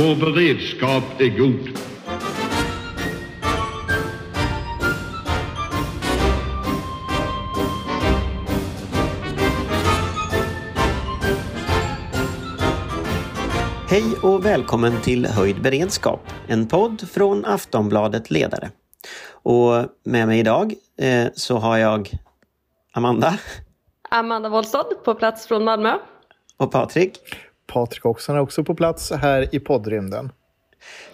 Vår beredskap är god. Hej och välkommen till Höjd beredskap, en podd från Aftonbladet Ledare. Och med mig idag eh, så har jag Amanda. Amanda Wollstad på plats från Malmö. Och Patrik. Patrik Oxen är också på plats här i poddrymden.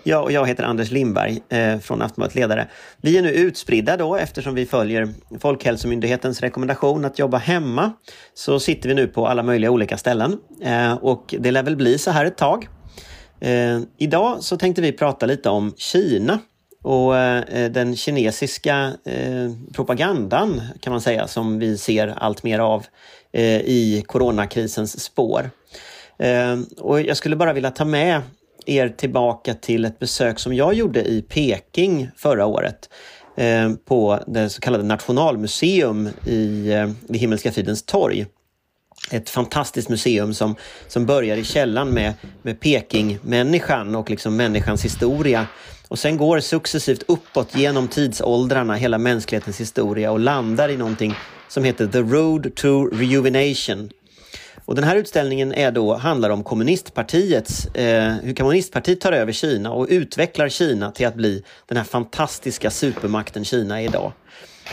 Ja, och jag heter Anders Lindberg eh, från Aftonbladet Ledare. Vi är nu utspridda då eftersom vi följer Folkhälsomyndighetens rekommendation att jobba hemma. Så sitter vi nu på alla möjliga olika ställen eh, och det lär väl bli så här ett tag. Eh, idag så tänkte vi prata lite om Kina och eh, den kinesiska eh, propagandan kan man säga som vi ser allt mer av eh, i coronakrisens spår. Ehm, och jag skulle bara vilja ta med er tillbaka till ett besök som jag gjorde i Peking förra året ehm, på det så kallade Nationalmuseum i, eh, vid Himmelska fridens torg. Ett fantastiskt museum som, som börjar i källan med, med Peking-människan och liksom människans historia och sen går successivt uppåt genom tidsåldrarna, hela mänsklighetens historia och landar i någonting som heter The Road to Rejuvenation och den här utställningen är då, handlar om kommunistpartiets, eh, hur kommunistpartiet tar över Kina och utvecklar Kina till att bli den här fantastiska supermakten Kina är idag.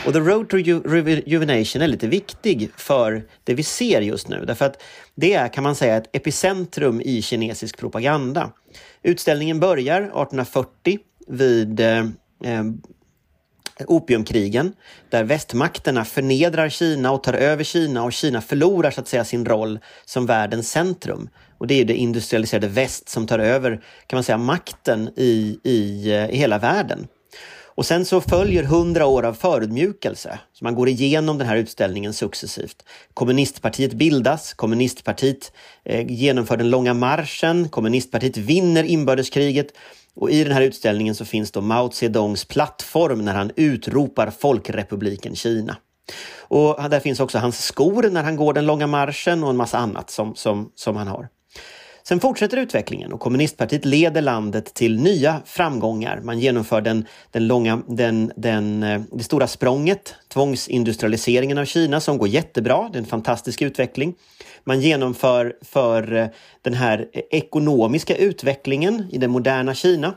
Och The Road to Rejuvenation är lite viktig för det vi ser just nu därför att det är kan man säga ett epicentrum i kinesisk propaganda. Utställningen börjar 1840 vid eh, eh opiumkrigen där västmakterna förnedrar Kina och tar över Kina och Kina förlorar så att säga sin roll som världens centrum. Och det är det industrialiserade väst som tar över kan man säga makten i, i, eh, i hela världen. Och sen så följer hundra år av förödmjukelse. Så man går igenom den här utställningen successivt. Kommunistpartiet bildas, kommunistpartiet eh, genomför den långa marschen, kommunistpartiet vinner inbördeskriget och i den här utställningen så finns då Mao Zedongs plattform när han utropar Folkrepubliken Kina. Och där finns också hans skor när han går den långa marschen och en massa annat som, som, som han har. Sen fortsätter utvecklingen och kommunistpartiet leder landet till nya framgångar. Man genomför den, den långa, den, den, eh, det stora språnget, tvångsindustrialiseringen av Kina som går jättebra. Det är en fantastisk utveckling. Man genomför för eh, den här eh, ekonomiska utvecklingen i det moderna Kina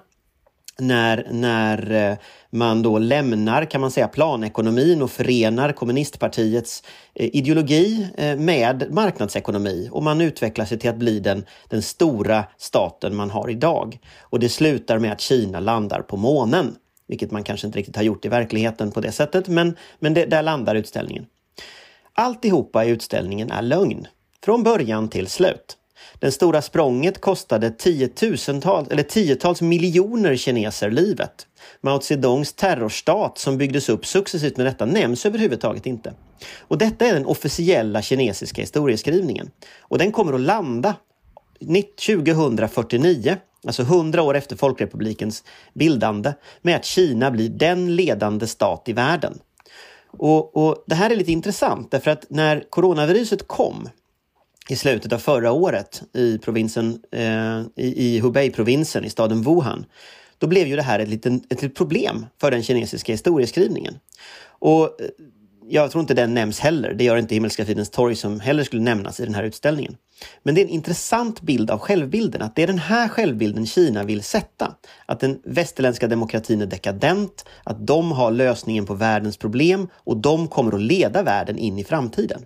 när, när eh, man då lämnar kan man säga planekonomin och förenar kommunistpartiets eh, ideologi eh, med marknadsekonomi och man utvecklar sig till att bli den, den stora staten man har idag. Och det slutar med att Kina landar på månen, vilket man kanske inte riktigt har gjort i verkligheten på det sättet, men, men det, där landar utställningen. Alltihopa i utställningen är lögn. Från början till slut. Det stora språnget kostade tiotusentals, eller tiotals miljoner kineser livet. Mao Zedongs terrorstat som byggdes upp successivt med detta nämns överhuvudtaget inte. Och detta är den officiella kinesiska historieskrivningen. Och den kommer att landa 2049, alltså 100 år efter Folkrepublikens bildande, med att Kina blir den ledande stat i världen. Och, och Det här är lite intressant därför att när coronaviruset kom i slutet av förra året i, provinsen, eh, i, i Hubei-provinsen i staden Wuhan, då blev ju det här ett litet, ett litet problem för den kinesiska historieskrivningen. Och eh, jag tror inte den nämns heller. Det gör inte Himmelska fridens torg som heller skulle nämnas i den här utställningen. Men det är en intressant bild av självbilden, att det är den här självbilden Kina vill sätta. Att den västerländska demokratin är dekadent, att de har lösningen på världens problem och de kommer att leda världen in i framtiden.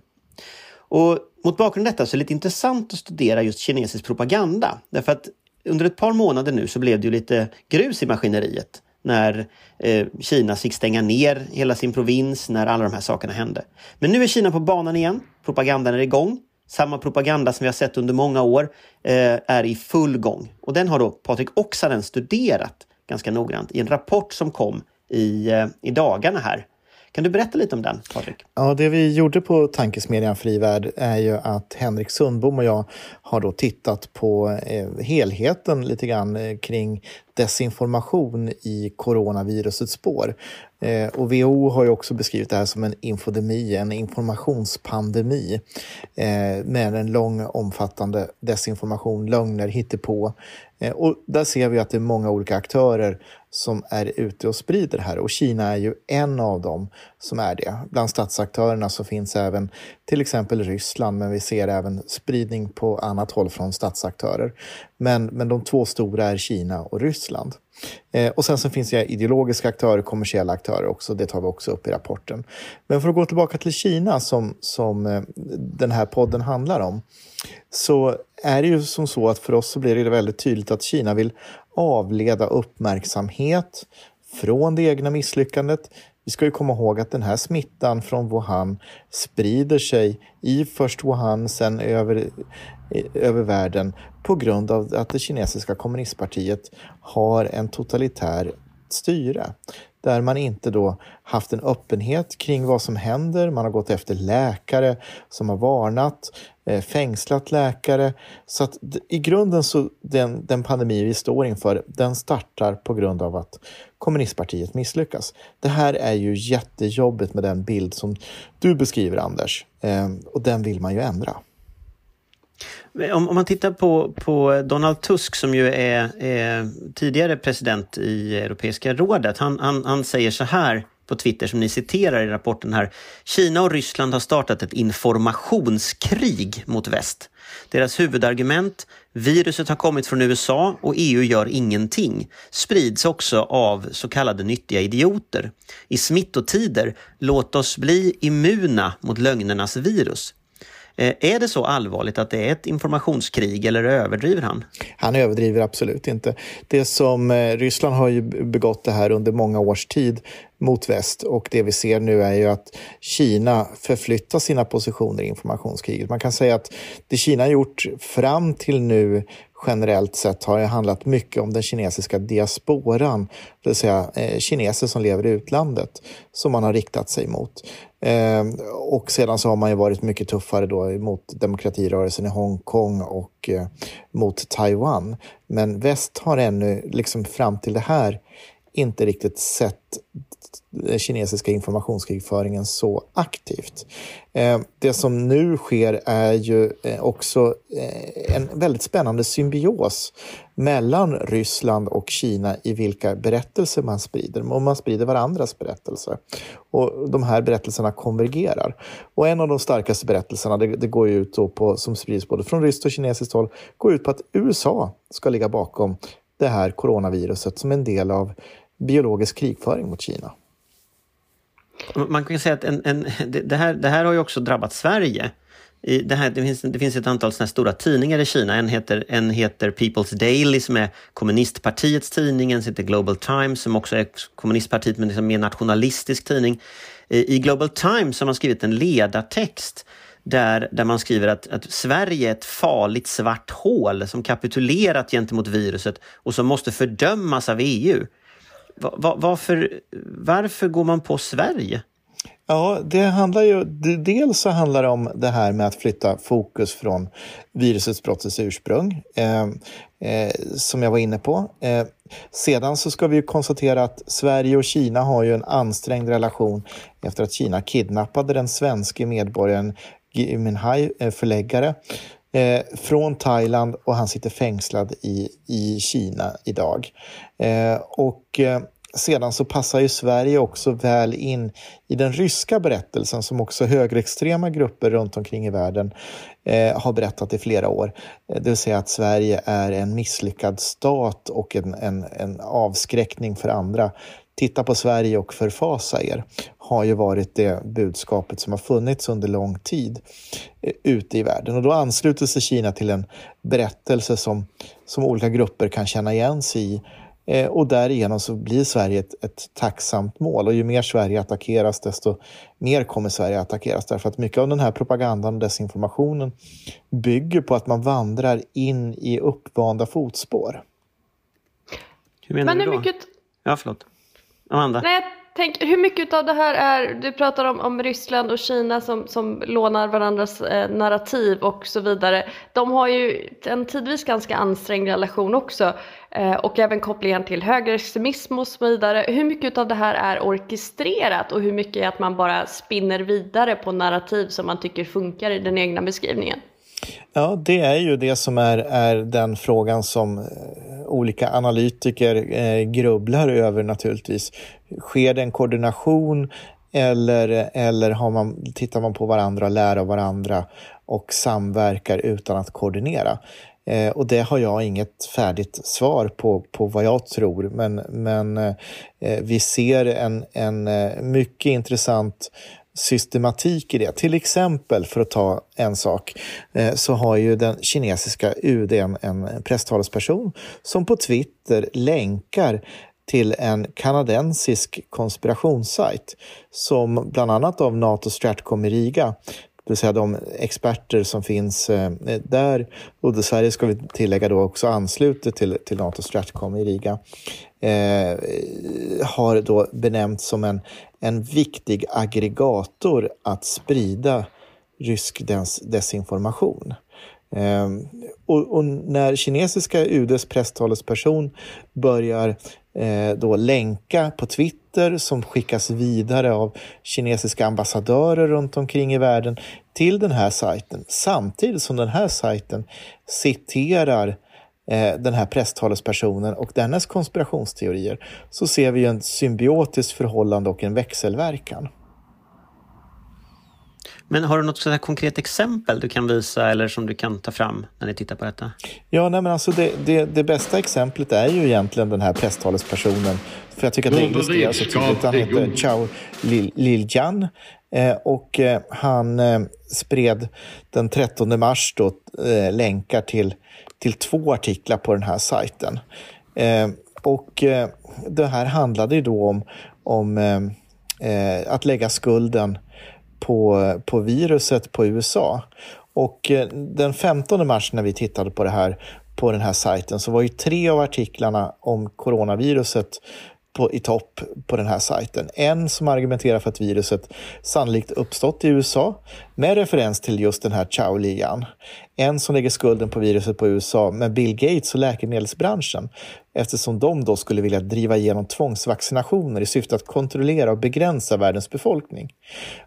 Och mot bakgrund av detta så är det lite intressant att studera just kinesisk propaganda. Därför att under ett par månader nu så blev det ju lite grus i maskineriet när eh, Kina fick stänga ner hela sin provins, när alla de här sakerna hände. Men nu är Kina på banan igen. Propagandan är igång. Samma propaganda som vi har sett under många år eh, är i full gång. Och den har då Patrik Oksanen studerat ganska noggrant i en rapport som kom i, eh, i dagarna här kan du berätta lite om den, Patrik? Ja, det vi gjorde på Tankesmedjan Frivärd är ju att Henrik Sundbom och jag har då tittat på eh, helheten lite grann eh, kring desinformation i coronavirusets spår. Eh, och WHO har ju också beskrivit det här som en infodemi, en informationspandemi eh, med en lång omfattande desinformation, lögner, hittepå. Eh, och där ser vi att det är många olika aktörer som är ute och sprider det här och Kina är ju en av dem som är det. Bland statsaktörerna så finns även till exempel Ryssland men vi ser även spridning på annat håll från statsaktörer. Men, men de två stora är Kina och Ryssland. Eh, och sen så finns det ideologiska aktörer, kommersiella aktörer också, det tar vi också upp i rapporten. Men för att gå tillbaka till Kina som, som eh, den här podden handlar om, så är det ju som så att för oss så blir det väldigt tydligt att Kina vill avleda uppmärksamhet från det egna misslyckandet. Vi ska ju komma ihåg att den här smittan från Wuhan sprider sig i först Wuhan, sen över, eh, över världen på grund av att det kinesiska kommunistpartiet har en totalitär styre där man inte då haft en öppenhet kring vad som händer. Man har gått efter läkare som har varnat, eh, fängslat läkare. Så att i grunden så den, den pandemi vi står inför, den startar på grund av att kommunistpartiet misslyckas. Det här är ju jättejobbigt med den bild som du beskriver Anders ehm, och den vill man ju ändra. Om, om, man tittar på, på Donald Tusk som ju är, är tidigare president i Europeiska rådet. Han, han, han säger så här på Twitter som ni citerar i rapporten här. Kina och Ryssland har startat ett informationskrig mot väst. Deras huvudargument, viruset har kommit från USA och EU gör ingenting, sprids också av så kallade nyttiga idioter. I smittotider, låt oss bli immuna mot lögnernas virus. Eh, är det så allvarligt att det är ett informationskrig eller överdriver han? Han överdriver absolut inte. Det som eh, Ryssland har ju begått det här under många års tid mot väst och det vi ser nu är ju att Kina förflyttar sina positioner i informationskriget. Man kan säga att det Kina gjort fram till nu generellt sett har det handlat mycket om den kinesiska diasporan, det vill säga eh, kineser som lever i utlandet, som man har riktat sig mot. Eh, och sedan så har man ju varit mycket tuffare då mot demokratirörelsen i Hongkong och eh, mot Taiwan. Men väst har ännu, liksom fram till det här, inte riktigt sett Eh, kinesiska informationskrigföringen så aktivt. Eh, det som nu sker är ju eh, också en väldigt spännande symbios mellan Ryssland och Kina i vilka berättelser man sprider. Och man sprider varandras berättelser. Och de här berättelserna konvergerar. Och en av de starkaste berättelserna, det, det går ut på, som sprids både från ryskt och kinesiskt håll, går ut på att USA ska ligga bakom det här coronaviruset som en del av biologisk krigföring mot Kina. Man kan säga att en, en, det, här, det här har ju också drabbat Sverige. I det, här, det, finns, det finns ett antal såna stora tidningar i Kina. En heter, en heter People's Daily som är kommunistpartiets tidning. En heter Global Times som också är kommunistpartiet men liksom mer nationalistisk tidning. I Global Times har man skrivit en ledartext där, där man skriver att, att Sverige är ett farligt svart hål som kapitulerat gentemot viruset och som måste fördömas av EU. Varför, varför går man på Sverige? Ja, det handlar ju, dels så handlar det om det här med att flytta fokus från virusutbrottets ursprung, eh, eh, som jag var inne på. Eh, sedan så ska vi konstatera att Sverige och Kina har ju en ansträngd relation efter att Kina kidnappade den svenske medborgaren Gui Minhai, eh, förläggare, eh, från Thailand och han sitter fängslad i, i Kina idag. Eh, och eh, sedan så passar ju Sverige också väl in i den ryska berättelsen som också högerextrema grupper runt omkring i världen eh, har berättat i flera år. Eh, det vill säga att Sverige är en misslyckad stat och en, en, en avskräckning för andra. Titta på Sverige och förfasa er har ju varit det budskapet som har funnits under lång tid eh, ute i världen. Och då ansluter sig Kina till en berättelse som, som olika grupper kan känna igen sig i Eh, och därigenom så blir Sverige ett, ett tacksamt mål. Och ju mer Sverige attackeras, desto mer kommer Sverige attackeras. Därför att mycket av den här propagandan och desinformationen bygger på att man vandrar in i uppvanda fotspår. Hur menar Men du då? Mycket... Ja, förlåt. Amanda? Nej, tänker, hur mycket av det här är, du pratar om, om Ryssland och Kina som, som lånar varandras eh, narrativ och så vidare. De har ju en tidvis ganska ansträngd relation också eh, och även kopplingen till högerextremism och så vidare. Hur mycket av det här är orkestrerat och hur mycket är att man bara spinner vidare på narrativ som man tycker funkar i den egna beskrivningen? Ja, det är ju det som är, är den frågan som eh, olika analytiker eh, grubblar över naturligtvis. Sker det en koordination eller, eller har man, tittar man på varandra, lär av varandra och samverkar utan att koordinera? Eh, och det har jag inget färdigt svar på, på vad jag tror, men, men eh, vi ser en, en eh, mycket intressant systematik i det. Till exempel, för att ta en sak, eh, så har ju den kinesiska UD en, presstalesperson som på Twitter länkar till en kanadensisk konspirationssajt som bland annat av NATO Stratcom i Riga det vill säga de experter som finns eh, där. Och Sverige ska vi tillägga då också ansluter till, till NATO Stratcom i Riga. Eh, har då benämnts som en, en viktig aggregator att sprida rysk des, desinformation. Eh, och, och, när kinesiska UDs presstalesperson börjar eh, då länka på Twitter som skickas vidare av kinesiska ambassadörer runt omkring i världen till den här sajten samtidigt som den här sajten citerar eh, den här presstalespersonen och dennes konspirationsteorier så ser vi en symbiotiskt förhållande och en växelverkan. Men har du något sådär konkret exempel du kan visa eller som du kan ta fram när ni tittar på detta? Ja, nej, men alltså det, det, det bästa exemplet är ju egentligen den här presstalespersonen. För jag tycker att det illustrerar så tydligt. Han heter Chao Liljan eh, och eh, han eh, spred den 13 mars då, eh, länkar till, till två artiklar på den här sajten. Eh, och eh, det här handlade ju då om, om eh, eh, att lägga skulden på, på viruset på USA. Och eh, den 15 mars när vi tittade på det här på den här sajten så var ju tre av artiklarna om coronaviruset på, i topp på den här sajten. En som argumenterar för att viruset sannolikt uppstått i USA med referens till just den här Chao-ligan. En som lägger skulden på viruset på USA med Bill Gates och läkemedelsbranschen eftersom de då skulle vilja driva igenom tvångsvaccinationer i syfte att kontrollera och begränsa världens befolkning.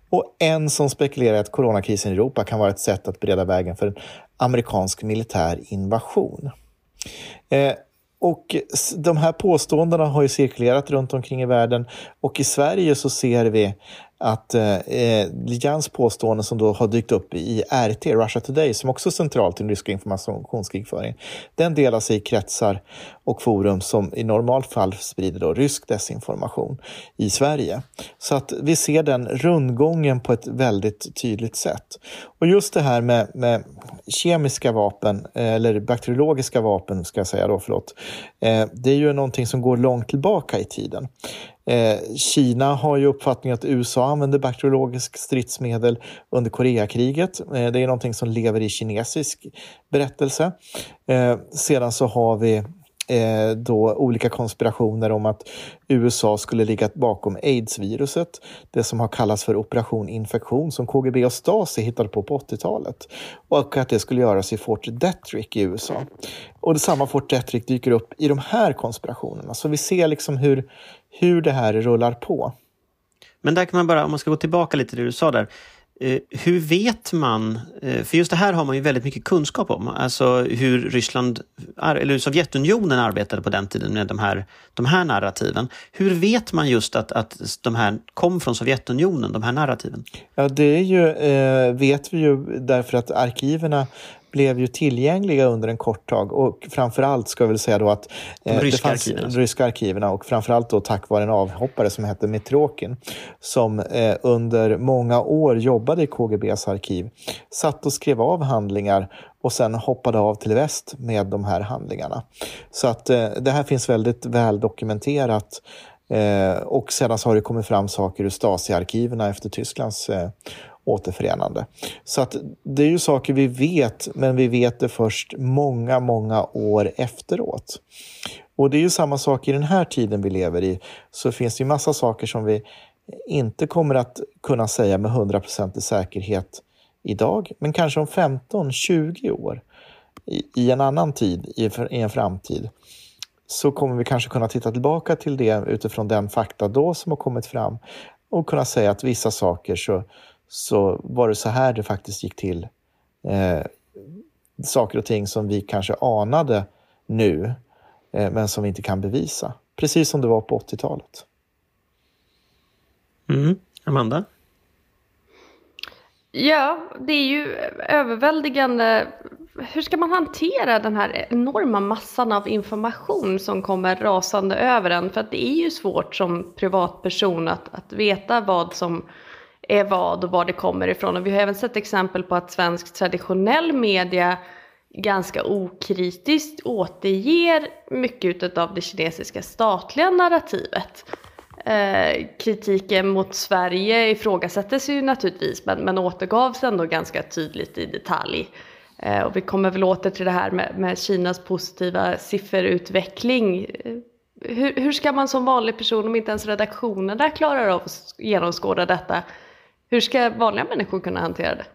Och en som spekulerar att coronakrisen i Europa kan vara ett sätt att bereda vägen för en amerikansk militär invasion. Eh, och de här påståendena har ju cirkulerat runt omkring i världen. Och i Sverige så ser vi att eh, eh Lijans påstående som då har dykt upp i RT, Russia Today, som också är centralt i den ryska informationskrigföringen, den delar sig i kretsar och forum som i normalt fall sprider då rysk desinformation i Sverige. Så att vi ser den rundgången på ett väldigt tydligt sätt. Och just det här med, med kemiska vapen, eh, eller bakteriologiska vapen ska jag säga då, förlåt, eh, det är ju någonting som går långt tillbaka i tiden. Eh, Kina har ju uppfattningen att USA använde bakteriologiskt stridsmedel under Koreakriget. Eh, det är någonting som lever i kinesisk berättelse. Eh, sedan så har vi eh, då olika konspirationer om att USA skulle ligga bakom aids-viruset. Det som har kallats för operation infektion som KGB och Stasi hittade på på 80-talet. Och att det skulle göras i Fort Detrick i USA. Och samma Fort Detrick dyker upp i de här konspirationerna. Så vi ser liksom hur, hur det här rullar på. Men där kan man bara, om man ska gå tillbaka lite till det du sa där. Eh, hur vet man, eh, för just det här har man ju väldigt mycket kunskap om, alltså hur Ryssland, eller Sovjetunionen arbetade på den tiden med de här, de här narrativen. Hur vet man just att, att de här kom från Sovjetunionen, de här narrativen? Ja, det är ju, eh, vet vi ju därför att arkiverna blev ju tillgängliga under en kort tag och framförallt ska jag väl säga då att eh, ryska, det fanns, arkiven. ryska arkiverna och framförallt då tack vare en avhoppare som hette Mitrokin som eh, under många år jobbade i KGBs arkiv, satt och skrev av handlingar och sen hoppade av till väst med de här handlingarna. Så att eh, det här finns väldigt väl dokumenterat Eh, och sedan så har det kommit fram saker ur Stasi-arkiverna efter Tysklands eh, återförenande. Så att det är ju saker vi vet, men vi vet det först många, många år efteråt. Och det är ju samma sak i den här tiden vi lever i. Så finns det ju massa saker som vi inte kommer att kunna säga med 100% säkerhet idag, men kanske om 15-20 år i, i, en annan tid, i, i en framtid, så kommer vi kanske kunna titta tillbaka till det utifrån den fakta då som har kommit fram och kunna säga att vissa saker så, så var det så här det faktiskt gick till. Eh, saker och ting som vi kanske anade nu, eh, men som vi inte kan bevisa. Precis som det var på 80-talet. Mm. Amanda? Ja, det är ju överväldigande. Hur ska man hantera den här enorma massan av information som kommer rasande över en? För att det är ju svårt som privatperson att, att veta vad som är vad och var det kommer ifrån. Och vi har även sett exempel på att svensk traditionell media ganska okritiskt återger mycket av det kinesiska statliga narrativet. Eh, kritiken mot Sverige ifrågasättes ju naturligtvis men, men återgavs ändå ganska tydligt i detalj. Eh, och vi kommer väl åter till det här med, med Kinas positiva sifferutveckling. Eh, hur, hur, ska man som vanlig person, om inte ens redaktionerna klarar av att genomskåda detta, hur ska vanliga människor kunna hantera det?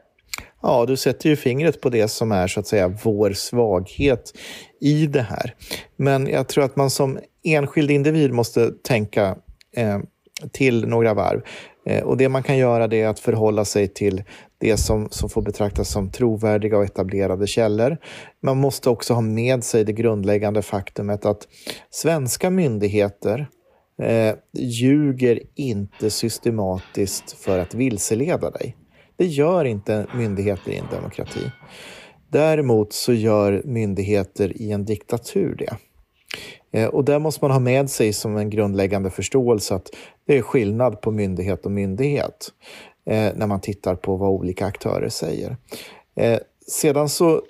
Ja, du sätter ju fingret på det som är så att säga vår svaghet i det här. Men jag tror att man som enskild individ måste tänka eh, till några varv. Eh, och det man kan göra det är att förhålla sig till det som, som får betraktas som trovärdiga och etablerade källor. Man måste också ha med sig det grundläggande faktumet att svenska myndigheter eh, ljuger inte systematiskt för att vilseleda dig. Det gör inte myndigheter i en demokrati. Däremot så gör myndigheter i en diktatur det. Eh, och där måste man ha med sig som en grundläggande förståelse att det är skillnad på myndighet och myndighet eh, när man tittar på vad olika aktörer säger. Eh, sedan så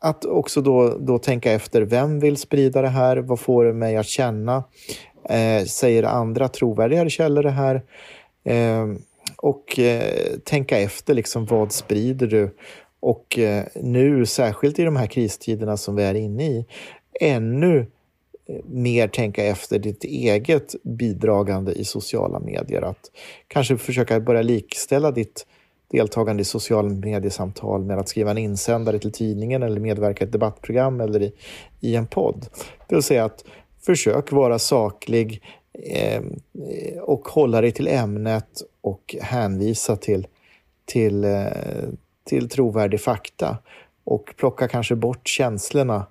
att också då, då tänka efter, vem vill sprida det här? Vad får det mig att känna? Eh, säger andra trovärdigare källor det här? Eh, och eh, tänka efter, liksom, vad sprider du? Och nu, särskilt i de här kristiderna som vi är inne i, ännu mer tänka efter ditt eget bidragande i sociala medier. Att kanske försöka börja likställa ditt deltagande i sociala mediesamtal med att skriva en insändare till tidningen eller medverka i ett debattprogram eller i, i en podd. Det vill säga att försök vara saklig eh, och hålla dig till ämnet och hänvisa till, till, eh, till trovärdig fakta och plocka kanske bort känslorna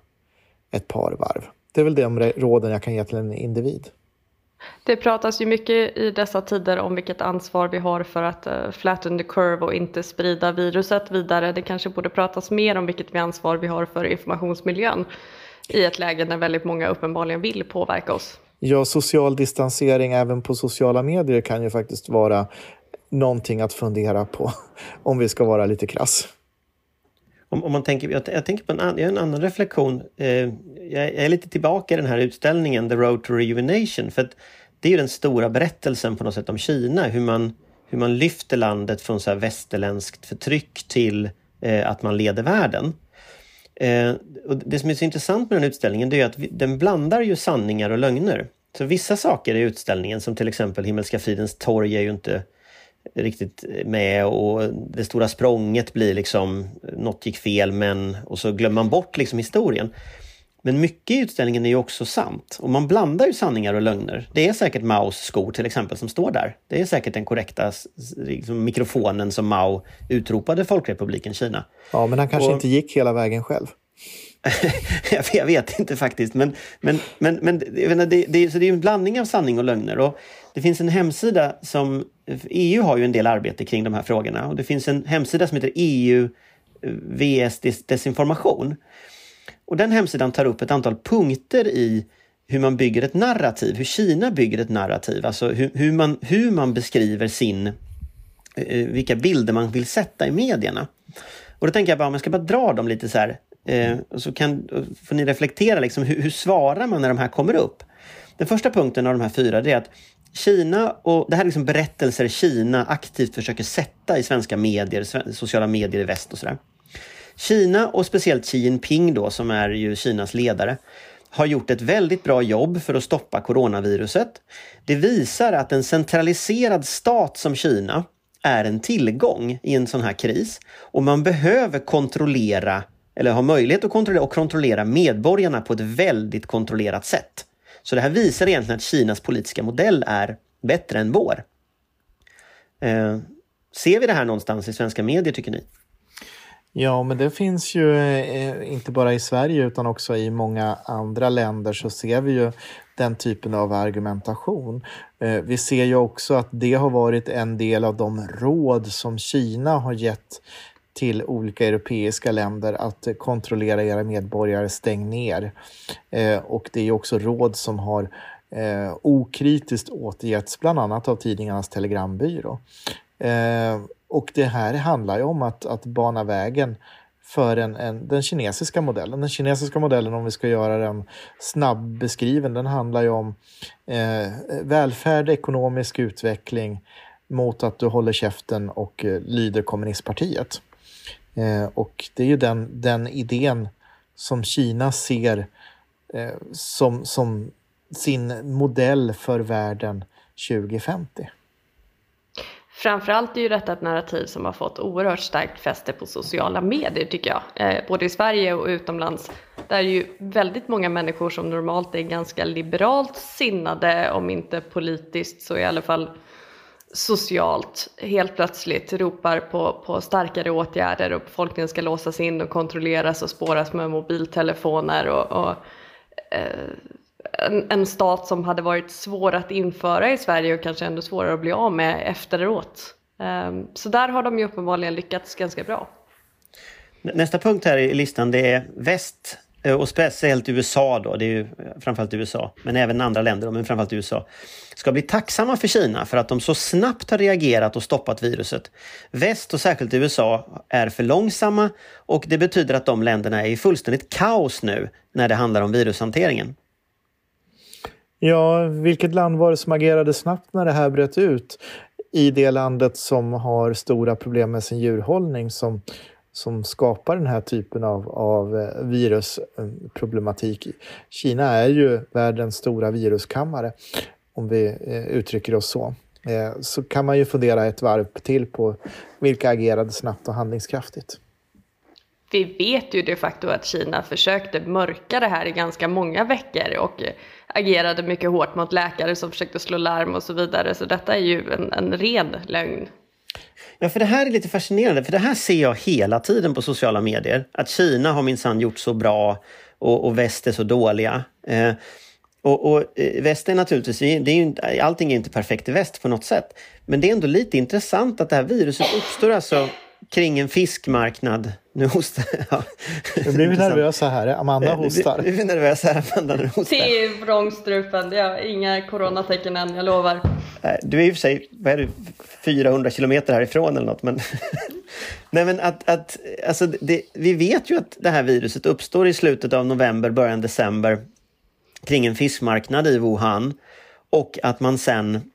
ett par varv. Det är väl de råden jag kan ge till en individ. Det pratas ju mycket i dessa tider om vilket ansvar vi har för att eh, flatten the curve och inte sprida viruset vidare. Det kanske borde pratas mer om vilket ansvar vi har för informationsmiljön i ett läge när väldigt många uppenbarligen vill påverka oss. Ja, social distansering även på sociala medier kan ju faktiskt vara någonting att fundera på om vi ska vara lite krass om, om man tänker, jag, jag, tänker på en, jag en annan reflektion. Eh, jag, är lite tillbaka i den här utställningen The Road to Rejuvenation. För det är ju den stora berättelsen på något sätt om Kina. Hur man, hur man lyfter landet från så här västerländskt förtryck till eh, att man leder världen. Eh, och det som är så intressant med den utställningen det är att vi, den blandar ju sanningar och lögner. Så vissa saker i utställningen som till exempel Himmelska fridens torg är ju inte riktigt med och det stora språnget blir liksom något gick fel men och så glömmer man bort liksom historien. Men mycket i utställningen är ju också sant och man blandar ju sanningar och lögner. Det är säkert Maos skor till exempel som står där. Det är säkert den korrekta liksom, mikrofonen som Mao utropade Folkrepubliken Kina. Ja, men han kanske och... inte gick hela vägen själv. jag vet inte faktiskt, men, men, men, men det, det, så det är en blandning av sanning och lögner. Och det finns en hemsida som... EU har ju en del arbete kring de här frågorna och det finns en hemsida som heter EU VS desinformation. Och den hemsidan tar upp ett antal punkter i hur man bygger ett narrativ, hur Kina bygger ett narrativ, alltså hur, hur man, hur man beskriver sin, eh, eh, vilka bilder man vill sätta i medierna. Och då tänker jag bara, om jag ska bara dra dem lite så här, eh, så kan, får ni reflektera, liksom, hur, hur svarar man när de här kommer upp? Den första punkten av de här fyra är att Kina, och det här är liksom berättelser Kina aktivt försöker sätta i svenska medier, sociala medier i väst och sådär. Kina och speciellt Xi Jinping då, som är ju Kinas ledare, har gjort ett väldigt bra jobb för att stoppa coronaviruset. Det visar att en centraliserad stat som Kina är en tillgång i en sån här kris och man behöver kontrollera eller ha möjlighet att kontrollera och kontrollera medborgarna på ett väldigt kontrollerat sätt. Så det här visar egentligen att Kinas politiska modell är bättre än vår. Eh, ser vi det här någonstans i svenska medier tycker ni? Ja, men det finns ju eh, inte bara i Sverige utan också i många andra länder så ser vi ju den typen av argumentation. Eh, vi ser ju också att det har varit en del av de råd som Kina har gett till olika europeiska länder att kontrollera era medborgare, stäng ner. Eh, och det är också råd som har eh, okritiskt återgetts bland annat av tidningarnas telegrambyrå. Eh, och det här handlar ju om att, att bana vägen för en, en, den kinesiska modellen. Den kinesiska modellen, om vi ska göra den snabb beskriven, den handlar ju om eh, välfärd, ekonomisk utveckling mot att du håller käften och eh, lyder kommunistpartiet. Eh, och det är ju den, den idén som Kina ser eh, som, som sin modell för världen 2050. Framförallt är ju detta ett narrativ som har fått oerhört starkt fäste på sociala medier tycker jag. Eh, både i Sverige och utomlands. Där är ju väldigt många människor som normalt är ganska liberalt sinnade, om inte politiskt så i alla fall socialt helt plötsligt ropar på, på starkare åtgärder och befolkningen ska låsas in och kontrolleras och spåras med mobiltelefoner och, och eh, en, en, stat som hade varit svår att införa i Sverige och kanske ännu svårare att bli av med efteråt. Ehm, så där har de ju uppenbarligen lyckats ganska bra. Nästa punkt här i listan det är väst eh, och speciellt USA då, det är ju eh, framförallt USA, men även andra länder, men framförallt USA, ska bli tacksamma för Kina för att de så snabbt har reagerat och stoppat viruset. Väst och särskilt USA är för långsamma och det betyder att de länderna är i fullständigt kaos nu när det handlar om virushanteringen. Ja, vilket land var det som agerade snabbt när det här bröt ut? I det landet som har stora problem med sin djurhållning som, som skapar den här typen av, av eh, virusproblematik. Kina är ju världens stora viruskammare, om vi eh, uttrycker oss så. Eh, så kan man ju fundera ett varv till på vilka agerade snabbt och handlingskraftigt. Vi vet ju de facto att Kina försökte mörka det här i ganska många veckor och agerade mycket hårt mot läkare som försökte slå larm och så vidare. Så detta är ju en, en ren lögn. Ja, för det här är lite fascinerande, för det här ser jag hela tiden på sociala medier. Att Kina har minsann gjort så bra och, och väst är så dåliga. Eh, och, och eh, väst är naturligtvis, det är ju, allting är inte perfekt i väst på något sätt. Men det är ändå lite intressant att det här viruset uppstår alltså kring en fiskmarknad. Nu hostar jag. Nu blir vi nervösa här. Amanda hostar. Nu blir vi nervösa här. Amanda nu hostar. Det är vrångstrupen. Jag har inga coronatecken än, jag lovar. Du är i och för sig vad är du, 400 kilometer härifrån eller något. Men Nej, men att, att, alltså det, vi vet ju att det här viruset uppstår i slutet av november, början december kring en fiskmarknad i Wuhan och att man sen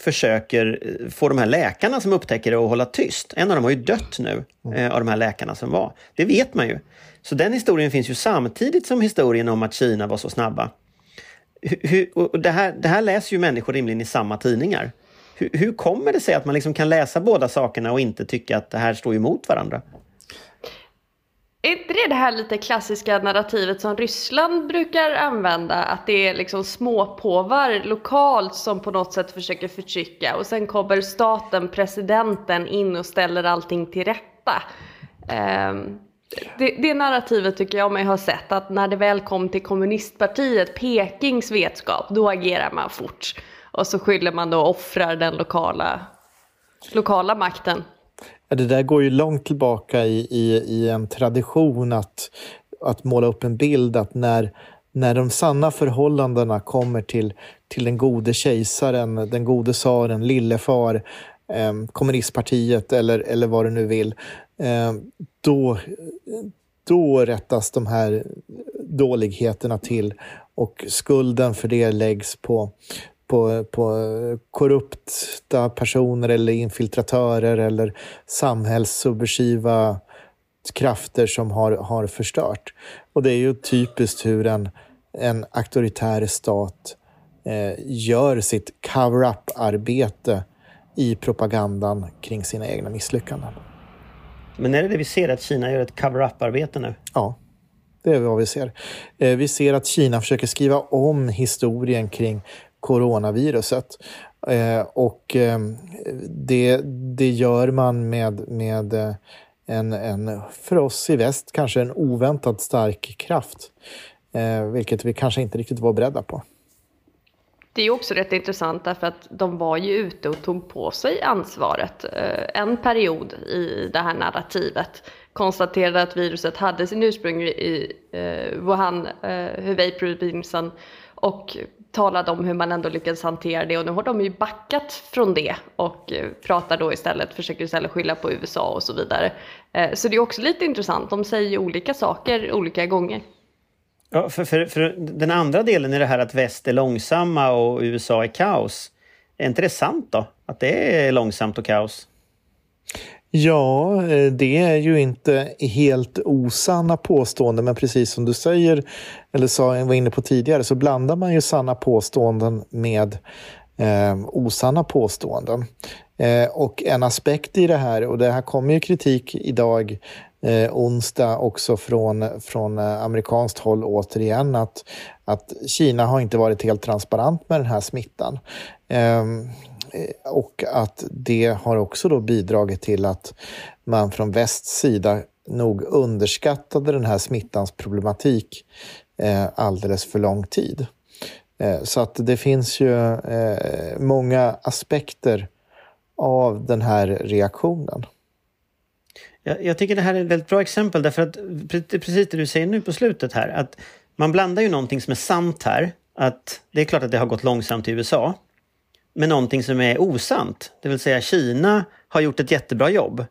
försöker eh, få de här läkarna som upptäcker det att hålla tyst. En av dem har ju dött nu, mm. eh, av de här läkarna som var. Det vet man ju. Så den historien finns ju samtidigt som historien om att Kina var så snabba. Hur, och det, här, det här läser ju människor rimligen i samma tidningar. Hur, hur kommer det sig att man liksom kan läsa båda sakerna och inte tycka att det här står emot varandra? Är inte det det här lite klassiska narrativet som Ryssland brukar använda? Att det är liksom småpåvar lokalt som på något sätt försöker förtrycka och sen kommer staten, presidenten in och ställer allting till rätta. Um, det, det narrativet tycker jag mig ha sett att när det väl kom till kommunistpartiet, Pekings vetskap, då agerar man fort. Och så skyller man då och offrar den lokala, lokala makten. Det där går ju långt tillbaka i, i, i en tradition att, att måla upp en bild att när, när de sanna förhållandena kommer till, till den gode kejsaren, den gode tsaren, lillefar, eh, kommunistpartiet eller, eller vad du nu vill, eh, då, då rättas de här dåligheterna till och skulden för det läggs på, på, på korrupta personer eller infiltratörer eller samhällssubversiva krafter som har, har förstört. Och det är ju typiskt hur en, en auktoritär stat eh, gör sitt cover-up-arbete i propagandan kring sina egna misslyckanden. Men är det det vi ser, att Kina gör ett cover-up-arbete nu? Ja, det är vad vi ser. Eh, vi ser att Kina försöker skriva om historien kring coronaviruset. Eh, och eh, det, det gör man med, med eh, en, en, för oss i väst, kanske en oväntat stark kraft. Eh, vilket vi kanske inte riktigt var beredda på. Det är också rätt intressant därför att de var ju ute och tog på sig ansvaret eh, en period i det här narrativet. Konstaterade att viruset hade sin ursprung i eh, Wuhan, eh, Hubei-provinsen och talade om hur man ändå lyckades hantera det och nu har de ju backat från det och eh, pratar då istället, försöker istället skylla på USA och så vidare. Eh, så det är också lite intressant, de säger olika saker olika gånger. Ja, för, för, för den andra delen i det här att väst är långsamma och USA är kaos. Är inte det sant då? Att det är långsamt och kaos? Ja, eh, det är ju inte helt osanna påståenden, men precis som du säger, eller sa, var inne på tidigare, så blandar man ju sanna påståenden med eh, osanna påståenden. Eh, och en aspekt i det här, och det här kommer ju kritik idag eh, onsdag också från, från eh, amerikanskt håll återigen att, att Kina har inte varit helt transparent med den här smittan. Ehm, Eh, och att det har också då bidragit till att man från västs sida nog underskattade den här smittans problematik eh, alldeles för lång tid. Eh, så att det finns ju många aspekter av den här reaktionen. Jag, jag, tycker det här är ett väldigt bra exempel därför att precis det du säger nu på slutet här att man blandar ju någonting som är sant här. Att det är klart att det har gått långsamt i USA. Men någonting som är osant, det vill säga Kina har gjort ett jättebra jobb.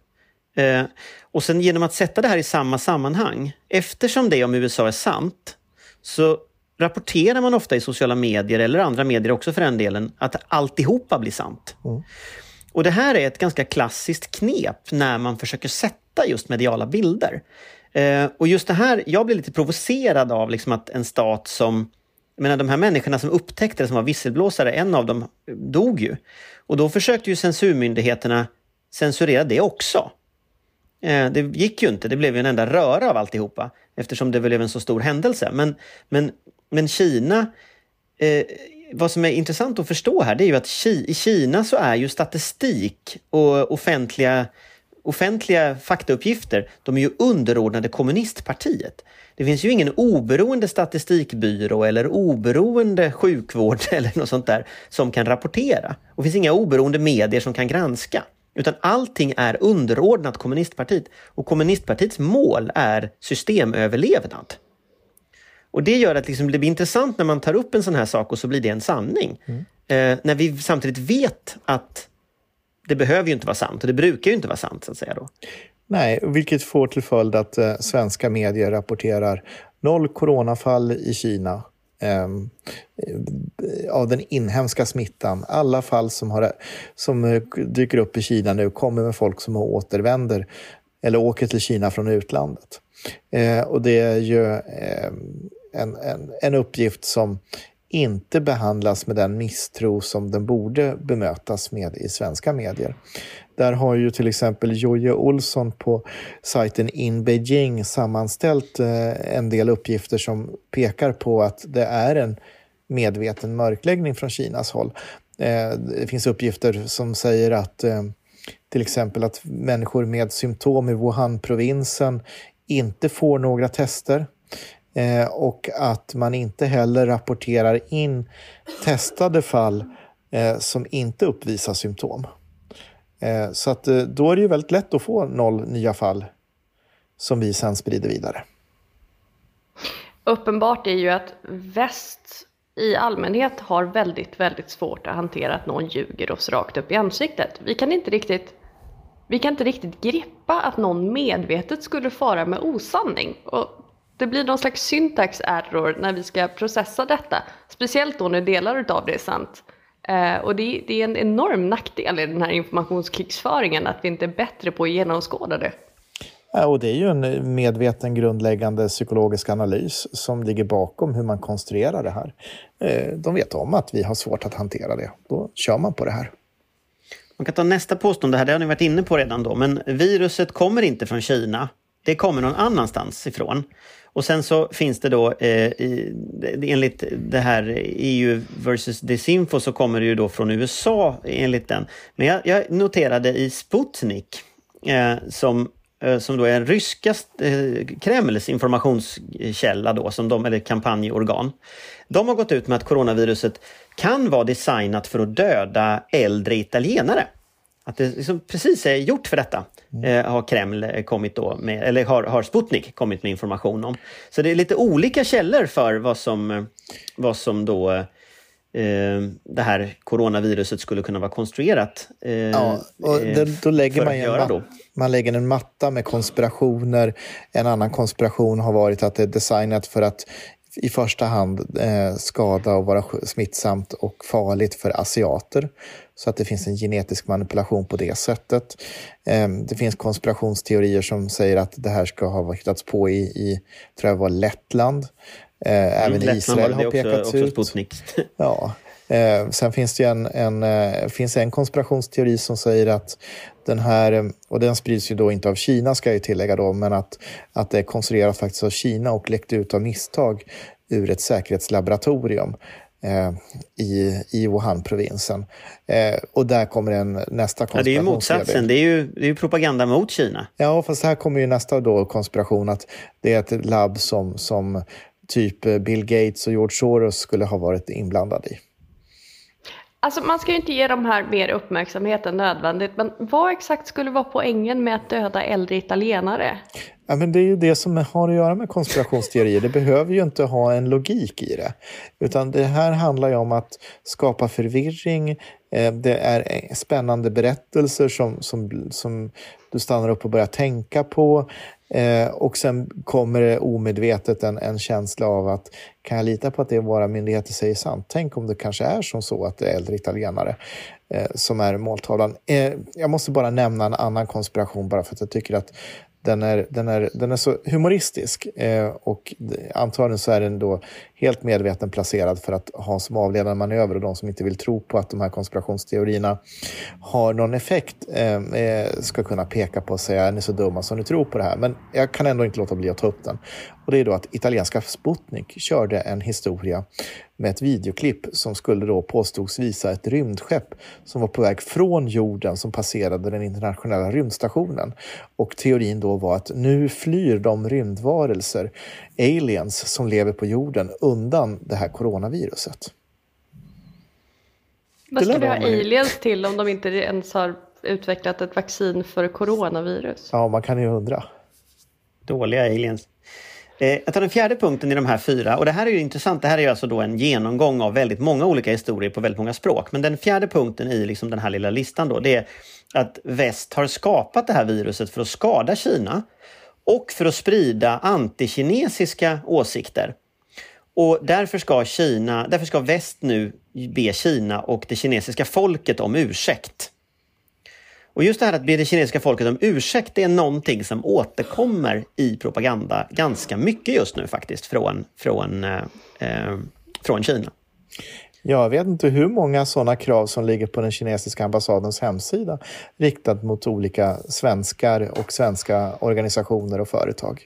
Eh, och sen genom att sätta det här i samma sammanhang, eftersom det om USA är sant, så rapporterar man ofta i sociala medier, eller andra medier också för den delen, att alltihopa blir sant. Mm. Och det här är ett ganska klassiskt knep när man försöker sätta just mediala bilder. Eh, och just det här, jag blir lite provocerad av liksom att en stat som jag menar de här människorna som upptäckte det, som var visselblåsare, en av dem dog ju. Och då försökte ju censurmyndigheterna censurera det också. Eh, det gick ju inte, det blev ju en enda röra av alltihopa eftersom det blev en så stor händelse. Men, men, men Kina eh, vad som är intressant att förstå här det är ju att i Kina så är ju statistik och offentliga, offentliga faktauppgifter, de är ju underordnade kommunistpartiet. Det finns ju ingen oberoende statistikbyrå eller oberoende sjukvård eller något sånt där som kan rapportera. Och det finns inga oberoende medier som kan granska. Utan allting är underordnat kommunistpartiet. Och kommunistpartiets mål är systemöverlevnad. Och det gör att liksom det blir intressant när man tar upp en sån här sak och så blir det en sanning. Mm. Eh, när vi samtidigt vet att det behöver ju inte vara sant och det brukar ju inte vara sant så att säga då. Nej, vilket får till följd att eh, svenska medier rapporterar noll coronafall i Kina ehm, eh, av den inhemska smittan. Alla fall som, har, som eh, dyker upp i Kina nu kommer med folk som återvänder eller åker till Kina från utlandet. Eh, och det är ju ehm, en, en, en uppgift som inte behandlas med den misstro som den borde bemötas med i svenska medier. Där har ju till exempel Jojje Olsson på sajten In Beijing sammanställt eh, en del uppgifter som pekar på att det är en medveten mörkläggning från Kinas håll. Eh, det finns uppgifter som säger att eh, till exempel att människor med symptom i Wuhan-provinsen inte får några tester eh, och att man inte heller rapporterar in testade fall eh, som inte uppvisar symptom. Eh, så att, eh, då är det ju väldigt lätt att få noll nya fall som vi sen sprider vidare. Uppenbart är ju att väst i allmänhet har väldigt, väldigt svårt att hantera att någon ljuger oss rakt upp i ansiktet. Vi kan inte riktigt vi kan inte riktigt greppa att någon medvetet skulle fara med osanning. Och det blir någon slags syntax error när vi ska processa detta. Speciellt då när delar utav det är sant. Eh, och det, det, är en enorm nackdel i den här informationskrigsföringen att vi inte är bättre på att genomskåda det. Ja, och det är ju en medveten grundläggande psykologisk analys som ligger bakom hur man konstruerar det här. Eh, de vet om att vi har svårt att hantera det. Då kör man på det här. Man kan ta nästa påstående här, det har ni varit inne på redan då, men viruset kommer inte från Kina. Det kommer någon annanstans ifrån. Och sen så finns det då, eh, enligt det här EU versus Disinfo så kommer det ju då från USA enligt den. Men jag, jag noterade i Sputnik eh, som eh, som då är en ryska eh, Kremls informationskälla då, som de, eller kampanjorgan. De har gått ut med att coronaviruset kan vara designat för att döda äldre italienare. Att det liksom precis är gjort för detta mm. eh, har Kreml kommit då med, eller har, har Sputnik kommit med information om. Så det är lite olika källor för vad som, vad som då eh, det här coronaviruset skulle kunna vara konstruerat. Eh, ja, och då, då lägger man, en, då. man lägger en matta med konspirationer. En annan konspiration har varit att det är designat för att i första hand eh, skada och vara smittsamt och farligt för asiater. Så att det finns en genetisk manipulation på det sättet. Eh, det finns konspirationsteorier som säger att det här ska ha hittats på i, i tror jag var Lettland. Eh, även mm, Israel har pekats också, ut. Också ja. Eh, sen finns det en, en, eh, finns en konspirationsteori som säger att den här, och den sprids ju då inte av Kina ska jag tillägga då, men att, att det är konstruerat faktiskt av Kina och läckte ut av misstag ur ett säkerhetslaboratorium i, i Wuhan-provinsen. Eh, och där kommer en nästa konspiration. Ja, det är ju motsatsen, det är ju, det är ju propaganda mot Kina. Ja, fast här kommer ju nästa då konspiration att det är ett labb som, som typ Bill Gates och George Soros skulle ha varit inblandade i. Alltså man ska ju inte ge de här mer uppmärksamhet än nödvändigt, men vad exakt skulle vara poängen med att döda äldre italienare? Ja, men det är ju det som har att göra med konspirationsteorier. Det behöver ju inte ha en logik i det. Utan det här handlar ju om att skapa förvirring. Eh, det är eh, spännande berättelser som, som, som du stannar upp och börjar tänka på. Eh, och sen kommer det omedvetet en, en känsla av att kan jag lita på att det våra myndigheter säger sant? Tänk om det kanske är som så att det är äldre italienare eh, som är måltavlan. Eh, jag måste bara nämna en annan konspiration bara för att jag tycker att den är, den är, den är så humoristisk eh, och antagligen så är den då helt medveten placerad för att ha som avledande manöver och de som inte vill tro på att de här konspirationsteorierna har någon effekt eh, eh, ska kunna peka på och säga är ni så dumma som ni tror på det här. Men jag kan ändå inte låta bli att ta upp den. Och det är då att italienska Sputnik körde en historia med ett videoklipp som skulle då påstods visa ett rymdskepp som var på väg från jorden som passerade den internationella rymdstationen. Och teorin då var att nu flyr de rymdvarelser, aliens, som lever på jorden undan det här coronaviruset. Vad ska vi ha aliens till om de inte ens har utvecklat ett vaccin för coronavirus? Ja, man kan ju undra. Dåliga aliens. Eh, jag tar den fjärde punkten i de här fyra och det här är ju intressant. Det här är ju alltså då en genomgång av väldigt många olika historier på väldigt många språk. Men den fjärde punkten i liksom den här lilla listan då, det är att väst har skapat det här viruset för att skada Kina och för att sprida antikinesiska åsikter. Och därför ska, Kina, därför ska väst nu be Kina och det kinesiska folket om ursäkt. Och just det här att be det kinesiska folket om ursäkt, det är någonting som återkommer i propaganda ganska mycket just nu faktiskt från, från, eh, eh från Kina. Jag vet inte hur många sådana krav som ligger på den kinesiska ambassadens hemsida riktat mot olika svenskar och svenska organisationer och företag.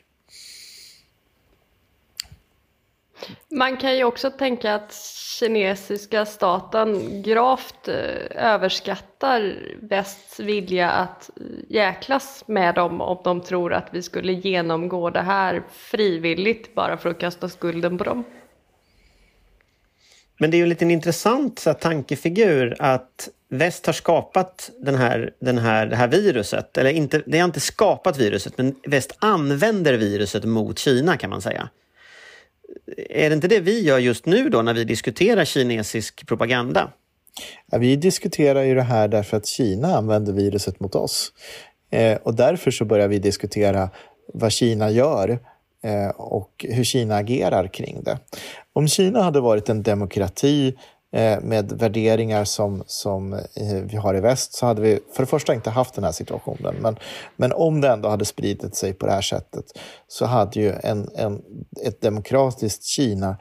Man kan ju också tänka att kinesiska staten gravt eh, överskattar västs vilja att eh, jäklas med dem om de tror att vi skulle genomgå det här frivilligt bara för att kasta skulden på dem. Men det är ju en liten intressant så här, tankefigur att väst har skapat den här, den här, det här viruset. Eller inte, det har inte skapat viruset, men väst använder viruset mot Kina kan man säga är det inte det vi gör just nu då när vi diskuterar kinesisk propaganda? Ja, vi diskuterar ju det här därför att Kina använder viruset mot oss. Eh, och därför så börjar vi diskutera vad Kina gör eh, och hur Kina agerar kring det. Om Kina hade varit en demokrati eh, med värderingar som, som eh, vi har i väst så hade vi för det första inte haft den här situationen. Men, men om det ändå hade spridit sig på det här sättet så hade ju en, en, ett demokratiskt Kina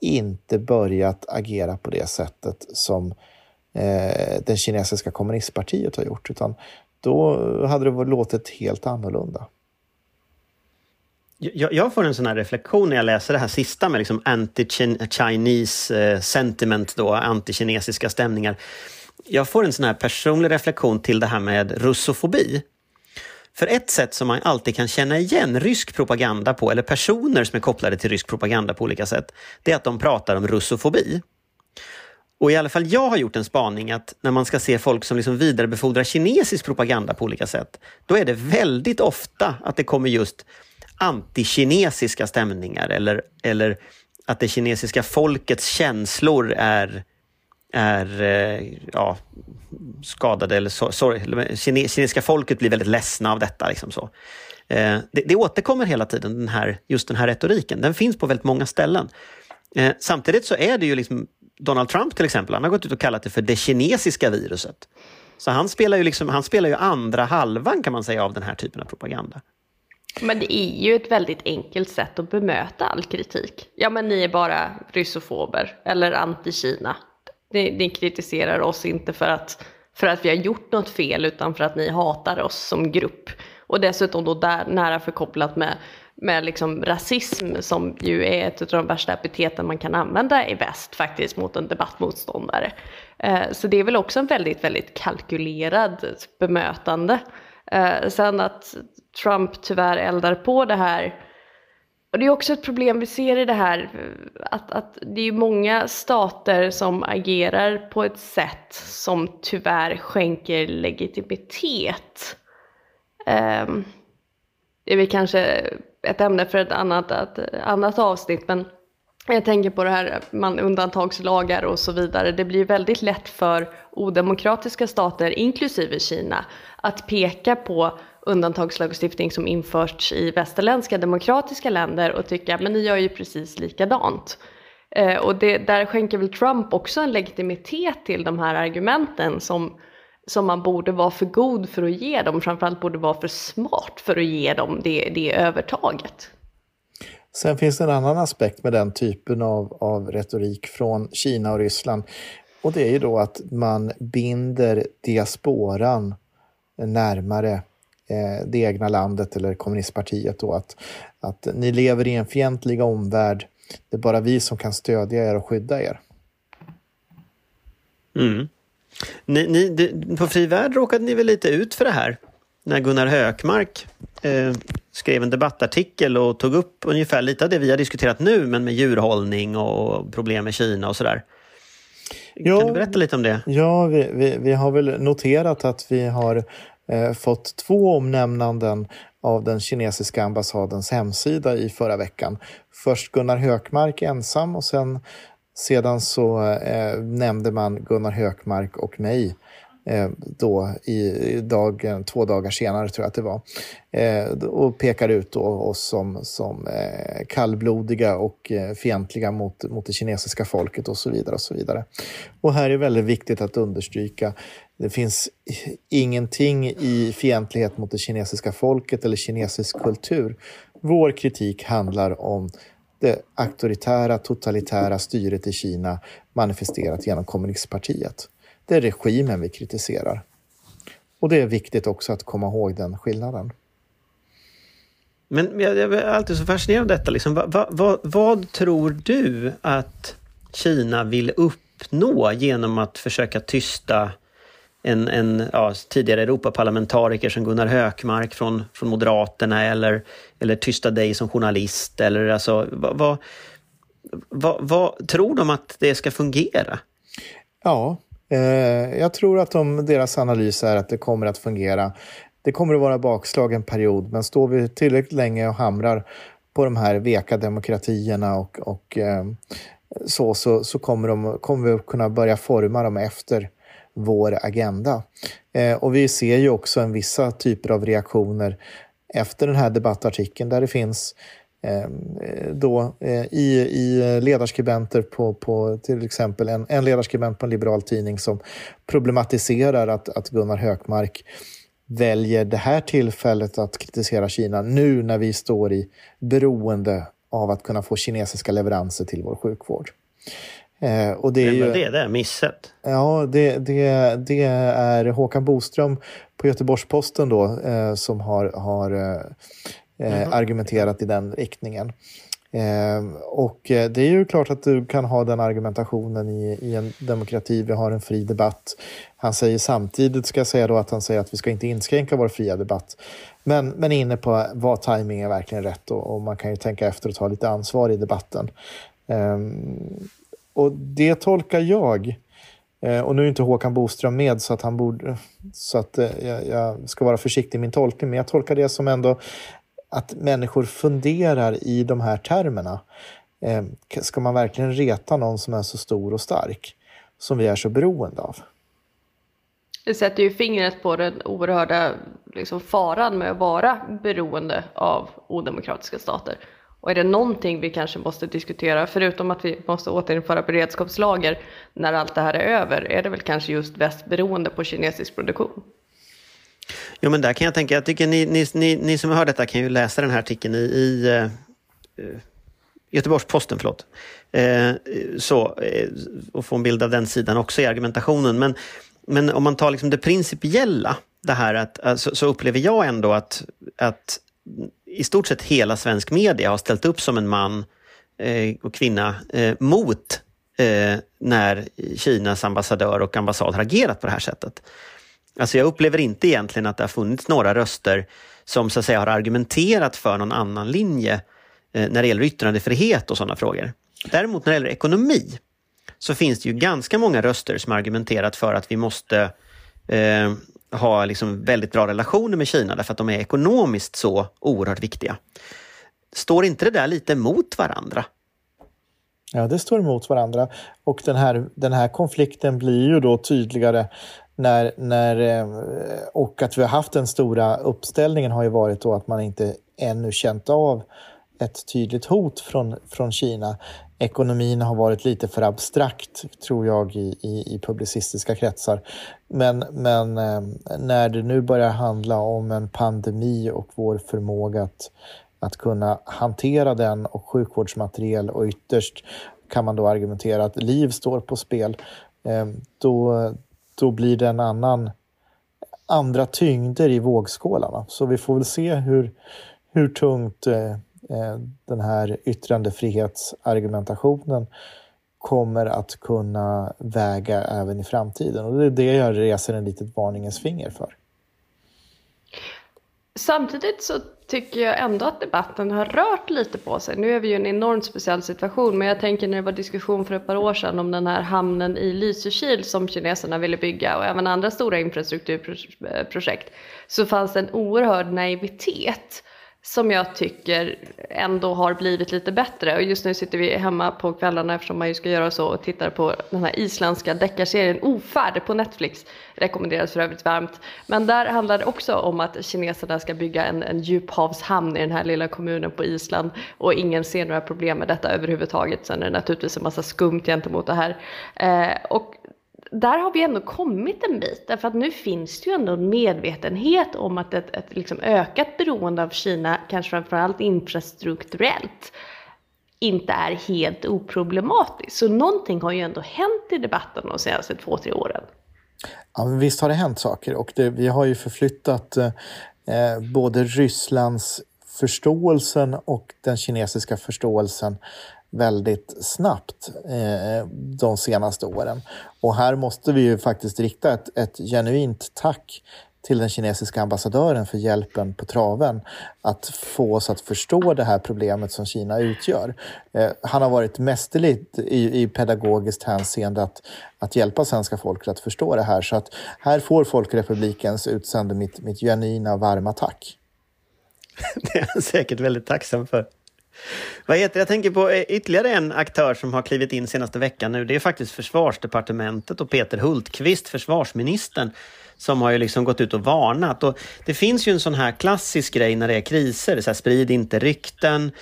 inte börjat agera på det sättet som eh, det kinesiska kommunistpartiet har gjort, utan då hade det låtit helt annorlunda. Jag, jag, får en sån här reflektion när jag läser det här sista med liksom anti-Chinese eh, sentiment, då, anti-kinesiska stämningar. Jag får en sån här personlig reflektion till det här med russofobi. För ett sätt som man alltid kan känna igen rysk propaganda på, eller personer som är kopplade till rysk propaganda på olika sätt, det är att de pratar om russofobi. Och i alla fall jag har gjort en spaning att när man ska se folk som liksom vidarebefordrar kinesisk propaganda på olika sätt, då är det väldigt ofta att det kommer just antikinesiska stämningar eller, eller att det kinesiska folkets känslor är, är eh, ja, skadade eller så, sorry, kinesiska folket blir väldigt ledsna av detta. Liksom så. Eh, det, det återkommer hela tiden, den här, just den här retoriken. Den finns på väldigt många ställen. Eh, samtidigt så är det ju liksom Donald Trump till exempel, han har gått ut och kallat det för det kinesiska viruset. Så han spelar ju, liksom, han spelar ju andra halvan kan man säga av den här typen av propaganda. Men det är ju ett väldigt enkelt sätt att bemöta all kritik. Ja men ni är bara ryssofober eller anti-Kina. Ni, ni, kritiserar oss inte för att, för att vi har gjort något fel utan för att ni hatar oss som grupp. Och dessutom då där nära förkopplat med, med liksom rasism som ju är ett av de värsta epiteten man kan använda i väst faktiskt mot en debattmotståndare. Eh, så det är väl också en väldigt, väldigt kalkylerad bemötande. Eh, sen att Trump tyvärr eldar på det här. Och det är också ett problem vi ser i det här att, att det är många stater som agerar på ett sätt som tyvärr skänker legitimitet. Um, det är väl kanske ett ämne för ett annat, ett annat avsnitt men jag tänker på det här man, undantagslagar och så vidare. Det blir väldigt lätt för odemokratiska stater, inklusive Kina, att peka på undantagslagstiftning som införts i västerländska demokratiska länder och tycka men ni gör ju precis likadant. Eh, och det, där skänker väl Trump också en legitimitet till de här argumenten som, som man borde vara för god för att ge dem, framförallt borde vara för smart för att ge dem det, det övertaget. Sen finns det en annan aspekt med den typen av, av retorik från Kina och Ryssland. Och det är ju då att man binder diasporan närmare det egna landet eller kommunistpartiet. Då, att, att ni lever i en fientlig omvärld. Det är bara vi som kan stödja er och skydda er. Mm. Ni, ni, på Fri Värld råkade ni väl lite ut för det här? När Gunnar Hökmark eh, skrev en debattartikel och tog upp ungefär lite av det vi har diskuterat nu, men med djurhållning och problem med Kina och sådär. Ja, kan du berätta lite om det? Ja, vi, vi, vi har väl noterat att vi har eh, fått två omnämnanden av den kinesiska ambassadens hemsida i förra veckan. Först Gunnar Hökmark ensam och sen sedan så eh, nämnde man Gunnar Hökmark och mig eh, Eh, då i dag, eh, två dagar senare tror jag att det var. Eh, och pekar ut då oss som, som eh, kallblodiga och eh, fientliga mot, mot det kinesiska folket och så vidare. Och så vidare. Och här är väldigt viktigt att understryka det finns ingenting i fientlighet mot det kinesiska folket eller kinesisk kultur. Vår kritik handlar om det auktoritära, totalitära styret i Kina manifesterat genom kommunistpartiet. Det är regimen vi kritiserar. Och det är viktigt också att komma ihåg den skillnaden. Men jag, jag är alltid så fascinerad av detta. Liksom, vad, vad, vad tror du att Kina vill uppnå genom att försöka tysta en, en ja, tidigare Europaparlamentariker som Gunnar Hökmark från, från Moderaterna eller, eller tysta dig som journalist? Eller alltså, vad, vad, vad, tror de att det ska fungera? Ja, Eh, jag tror att de, deras analys är att det kommer att fungera. Det kommer att vara bakslag en period, men står vi tillräckligt länge och hamrar på de här veka demokratierna och, och eh, så, så, så kommer, de, kommer vi att kunna börja forma dem efter vår agenda. Eh, och vi ser ju också en vissa typer av reaktioner efter den här debattartikeln där det finns eh, då, eh, i, i ledarskribenter på, på till exempel en, en ledarskribent på en liberal tidning som problematiserar att, att Gunnar Hökmark väljer det här tillfället att kritisera Kina nu när vi står i beroende av att kunna få kinesiska leveranser till vår sjukvård. Eh, och det är ju, det är det missat? Ja, det, det, det är Håkan Boström på Göteborgs-Posten då eh, som har, har eh, mm. argumenterat i den riktningen. Eh, och eh, det är ju klart att du kan ha den argumentationen i, i en demokrati. Vi har en fri debatt. Han säger samtidigt, ska jag säga då, att han säger att vi ska inte inskränka vår fria debatt. Men, men inne på vad timing är verkligen rätt och, och, man kan ju tänka efter och ta lite ansvar i debatten. Um, och det tolkar jag, eh, och nu är inte Håkan Boström med så att han borde, så att jag, jag ska vara försiktig i min tolkning, men jag tolkar det som ändå att människor funderar i de här termerna. Eh, ska man verkligen reta någon som är så stor och stark som vi är så beroende av? Det sätter ju fingret på den oerhörda liksom, faran med att vara beroende av odemokratiska stater. Och är det någonting vi kanske måste diskutera, förutom att vi måste återinföra beredskapslager när allt det här är över, är det väl kanske just västberoende på kinesisk produktion? Jo men där kan jag tänka, jag tycker ni, ni, ni, ni som hör detta kan ju läsa den här artikeln i, i uh, Göteborgs-Posten, förlåt. Uh, så, uh, och få en bild av den sidan också i argumentationen. Men, men om man tar liksom det principiella, det här att, alltså, så upplever jag ändå att, att i stort sett hela svensk media har ställt upp som en man eh, och kvinna eh, mot eh, när Kinas ambassadör och ambassad har agerat på det här sättet. Alltså jag upplever inte egentligen att det har funnits några röster som så att säga har argumenterat för någon annan linje eh, när det gäller yttrandefrihet och sådana frågor. Däremot när det gäller ekonomi så finns det ju ganska många röster som har argumenterat för att vi måste eh, ha liksom väldigt bra relationer med Kina därför att de är ekonomiskt så oerhört viktiga. Står inte det där lite mot varandra? Ja, det står emot varandra. Och den här, den här konflikten blir ju då tydligare när, när, eh, och att vi har haft den stora uppställningen har ju varit då att man inte ännu känt av ett tydligt hot från, från Kina. Ekonomin har varit lite för abstrakt, tror jag, i, i, i publicistiska kretsar. Men, men eh, när det nu börjar handla om en pandemi och vår förmåga att, att kunna hantera den och sjukvårdsmateriel och ytterst kan man då argumentera att liv står på spel, eh, då, då blir det en annan andra tyngder i vågskålarna. Så vi får väl se hur, hur tungt eh, eh, den här yttrandefrihetsargumentationen kommer att kunna väga även i framtiden. Och det är det jag reser en litet varningens finger för. Samtidigt så tycker jag ändå att debatten har rört lite på sig. Nu är vi ju i en enormt speciell situation, men jag tänker när det var diskussion för ett par år sedan om den här hamnen i Lysekil som kineserna ville bygga och även andra stora infrastrukturprojekt så fanns det en oerhörd naivitet som jag tycker ändå har blivit lite bättre. Och just nu sitter vi hemma på kvällarna eftersom man ju ska göra så och tittar på den här isländska deckarserien Ofärd på Netflix. Rekommenderas för övrigt varmt. Men där handlar det också om att kineserna ska bygga en, en djuphavshamn i den här lilla kommunen på Island och ingen ser några problem med detta överhuvudtaget. Sen är det naturligtvis en massa skumt gentemot det här. Eh, och där har vi ändå kommit en bit, därför att nu finns det ju ändå en medvetenhet om att ett, ett liksom ökat beroende av Kina, kanske framförallt infrastrukturellt, inte är helt oproblematiskt. Så någonting har ju ändå hänt i debatten de senaste två, tre åren. Ja, men visst har det hänt saker och det, vi har ju förflyttat eh, eh både Rysslands förståelsen och den kinesiska förståelsen väldigt snabbt eh, de senaste åren. Och här måste vi ju faktiskt rikta ett, ett genuint tack till den kinesiska ambassadören för hjälpen på traven att få oss att förstå det här problemet som Kina utgör. Eh, han har varit mästerlig i, i pedagogiskt hänseende att, att hjälpa svenska folket att förstå det här. Så att här får Folkrepublikens utsände mitt, mitt genuina varma tack. Det är han säkert väldigt tacksam för. Vad heter Jag tänker på eh, ytterligare en aktör som har klivit in senaste veckan nu. Det är faktiskt Försvarsdepartementet och Peter Hultqvist, försvarsministern, som har ju liksom gått ut och varnat. Och det finns ju en sån här klassisk grej när det är kriser, så här, sprid inte rykten.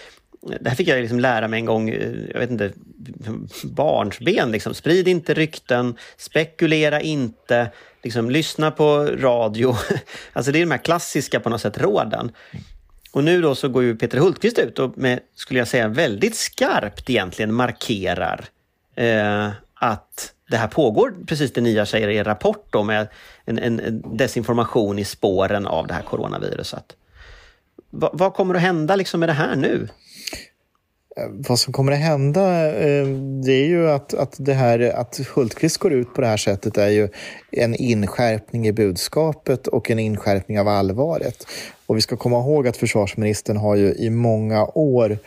det här fick jag liksom lära mig en gång, eh, jag vet inte, barnsben. Liksom. Sprid inte rykten, spekulera inte, liksom, lyssna på radio. Alltså det är de här klassiska på något sätt råden. Och nu då så går ju Peter Hultqvist ut och med, skulle jag säga, väldigt skarpt egentligen markerar eh, att det här pågår, precis det ni säger i er rapport då, med en, en, desinformation i spåren av det här coronaviruset. Va, vad kommer att hända liksom med det här nu? Eh, vad som kommer att hända eh, det är ju att, att, det här, att Hultqvist går ut på det här sättet är ju en inskärpning i budskapet och en inskärpning av allvaret. Och vi ska komma ihåg att försvarsministern har ju i många år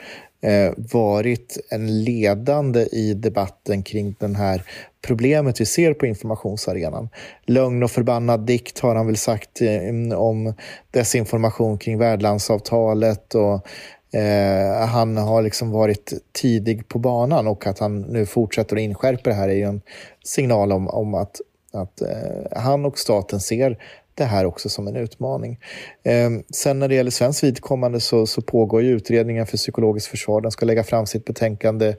eh, varit en ledande i debatten kring den här problemet vi ser på informationsarenan. Lögn och förbannad dikt har han väl sagt om desinformation kring värdlandsavtalet och Eh, han har liksom varit tidig på banan och att han nu fortsätter att inskärpa det här är ju en signal om, om att, att eh, han och staten ser det här också som en utmaning. Eh, sen när det gäller svenskt vidkommande så, så pågår ju utredningen för psykologiskt försvar. Den ska lägga fram sitt betänkande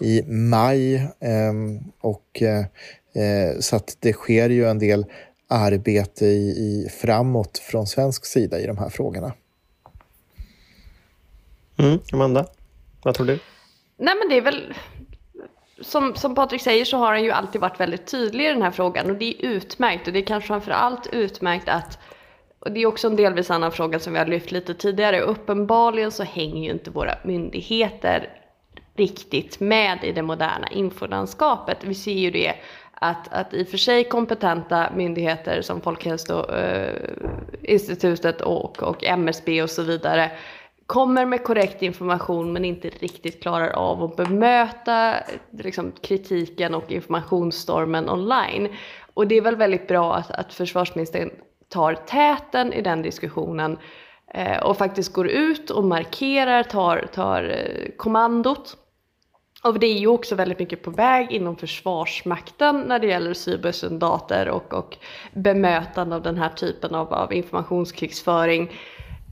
i maj. Ehm, eh, och, eh, så att det sker ju en del arbete i, i framåt från svensk sida i de här frågorna. Mm, Amanda, vad tror du? Nej men det är väl som, som Patrik säger så har han ju alltid varit väldigt tydlig i den här frågan och det är utmärkt och det är kanske framförallt utmärkt att och det är också en delvis annan fråga som vi har lyft lite tidigare. Uppenbarligen så hänger ju inte våra myndigheter riktigt med i det moderna infolandskapet. Vi ser ju det att, att i och för sig kompetenta myndigheter som Folkhälsoinstitutet och, och MSB och så vidare kommer med korrekt information men inte riktigt klarar av att bemöta liksom, kritiken och informationsstormen online. Och det är väl väldigt bra att, att försvarsministern tar täten i den diskussionen eh, och faktiskt går ut och markerar, tar, tar eh, kommandot. Och det är ju också väldigt mycket på väg inom Försvarsmakten när det gäller cybersoldater och, och bemötande av den här typen av, av informationskrigsföring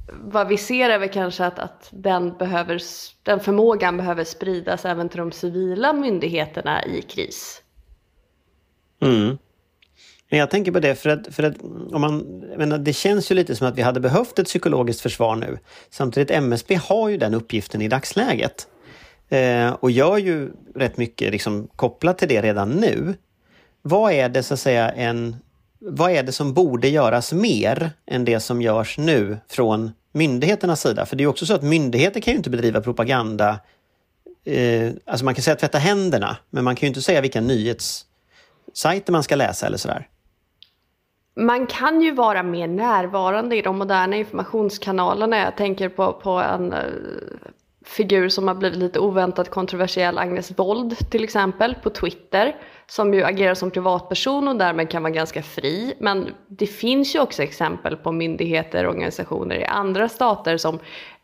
vad vi ser är väl kanske att, att den, behöver, den förmågan behöver spridas även till de civila myndigheterna i kris. Mm. Men jag tänker på det för att, för att om man, menar, det känns ju lite som att vi hade behövt ett psykologiskt försvar nu. Samtidigt MSB har ju den uppgiften i dagsläget. Eh, och gör ju rätt mycket liksom, kopplat till det redan nu. Vad är det så att säga en vad är det som borde göras mer än det som görs nu från myndigheternas sida? För det är också så att myndigheter kan ju inte bedriva propaganda. Eh, alltså man kan säga tvätta händerna, men man kan ju inte säga vilka nyhetssajter man ska läsa eller sådär. Man kan ju vara mer närvarande i de moderna informationskanalerna. Jag tänker på, på en eh, figur som har blivit lite oväntat kontroversiell, Agnes Wold till exempel, på Twitter som ju agerar som privatperson och därmed kan vara ganska fri. Men det finns ju också exempel på myndigheter och organisationer i andra stater som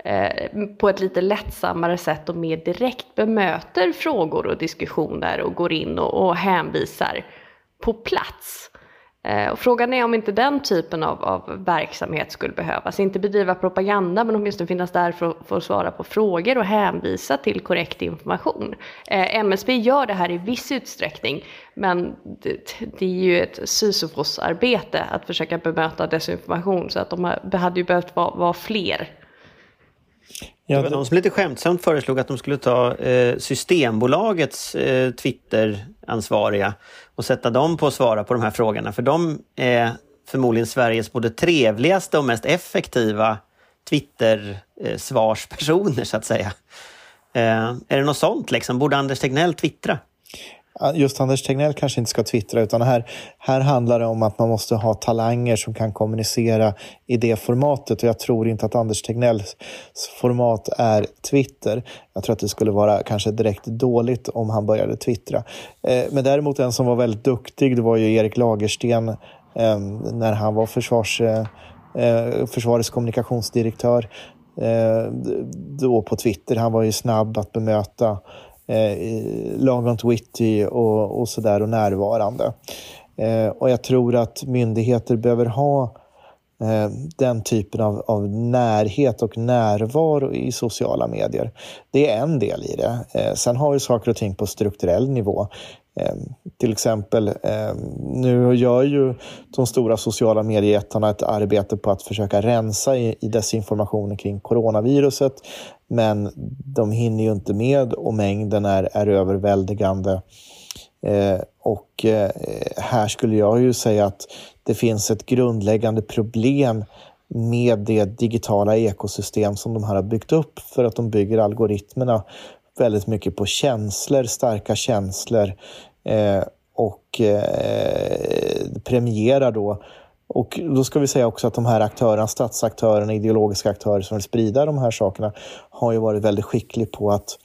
eh, på ett lite lättsammare sätt och mer direkt bemöter frågor och diskussioner och går in och, och hänvisar på plats. Eh, och frågan är om inte den typen av, av, verksamhet skulle behövas. Inte bedriva propaganda men åtminstone finnas där för, för att svara på frågor och hänvisa till korrekt information. Eh, MSB gör det här i viss utsträckning men det, det är ju ett Sisyfos-arbete att försöka bemöta desinformation så att de hade ju behövt vara, vara fler Ja, det någon som lite skämtsamt föreslog att de skulle ta eh, Systembolagets eh, Twitter-ansvariga och sätta dem på att svara på de här frågorna. För de är förmodligen Sveriges både trevligaste och mest effektiva Twitter-svarspersoner, så att säga. Eh, är det något sånt liksom? Borde Anders Tegnell twittra? Just Anders Tegnell kanske inte ska twittra utan här, här handlar det om att man måste ha talanger som kan kommunicera i det formatet och jag tror inte att Anders Tegnells format är Twitter. Jag tror att det skulle vara kanske direkt dåligt om han började twittra. Eh, men däremot en som var väldigt duktig det var ju Erik Lagersten eh, när han var försvars, eh, eh försvarets kommunikationsdirektör eh, då på Twitter. Han var ju snabb att bemöta Eh, lagom witty och, och sådär och närvarande. Eh, och jag tror att myndigheter behöver ha eh, den typen av, av närhet och närvaro i sociala medier. Det är en del i det. Eh, sen har vi saker och ting på strukturell nivå. Eh, till exempel, eh, nu gör ju de stora sociala mediejättarna ett arbete på att försöka rensa i, i desinformationen kring coronaviruset. Men de hinner ju inte med och mängden är, är överväldigande. Ehm, eh, och här skulle jag ju säga att det finns ett grundläggande problem med det digitala ekosystem som de här har byggt upp för att de bygger algoritmerna väldigt mycket på känslor, starka känslor eh, och eh, premierar då och då ska vi säga också att de här aktörerna, statsaktörerna, ideologiska aktörer som vill sprida de här sakerna har ju varit väldigt skickliga på att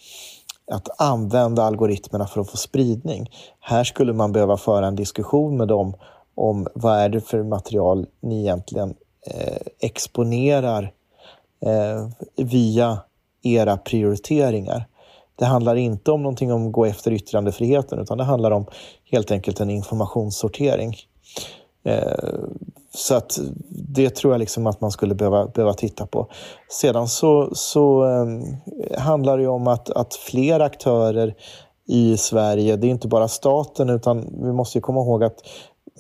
att använda algoritmerna för att få spridning. Här skulle man behöva föra en diskussion med dem om vad är det för material ni egentligen eh, exponerar eh, via era prioriteringar. Det handlar inte om någonting om att gå efter yttrandefriheten utan det handlar om helt enkelt en informationssortering. Eh, så att det tror jag liksom att man skulle behöva, behöva titta på. Sedan så, så eh, handlar det om att, att fler aktörer i Sverige, det är inte bara staten utan vi måste komma ihåg att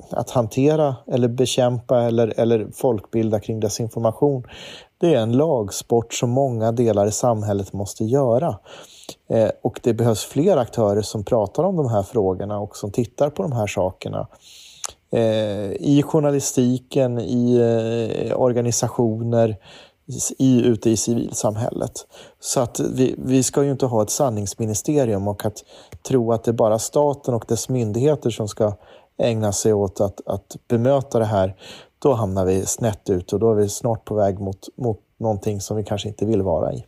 att hantera eller bekämpa eller, eller folkbilda kring desinformation, det är en lagsport som många delar i samhället måste göra. Eh, och det behövs fler aktörer som pratar om de här frågorna och som tittar på de här sakerna eh, i journalistiken, i eh, organisationer, i, ute i civilsamhället. Så att vi, vi ska ju inte ha ett sanningsministerium och att tro att det är bara staten och dess myndigheter som ska ägna sig åt att, att bemöta det här. Då hamnar vi snett ut och då är vi snart på väg mot, mot någonting som vi kanske inte vill vara i.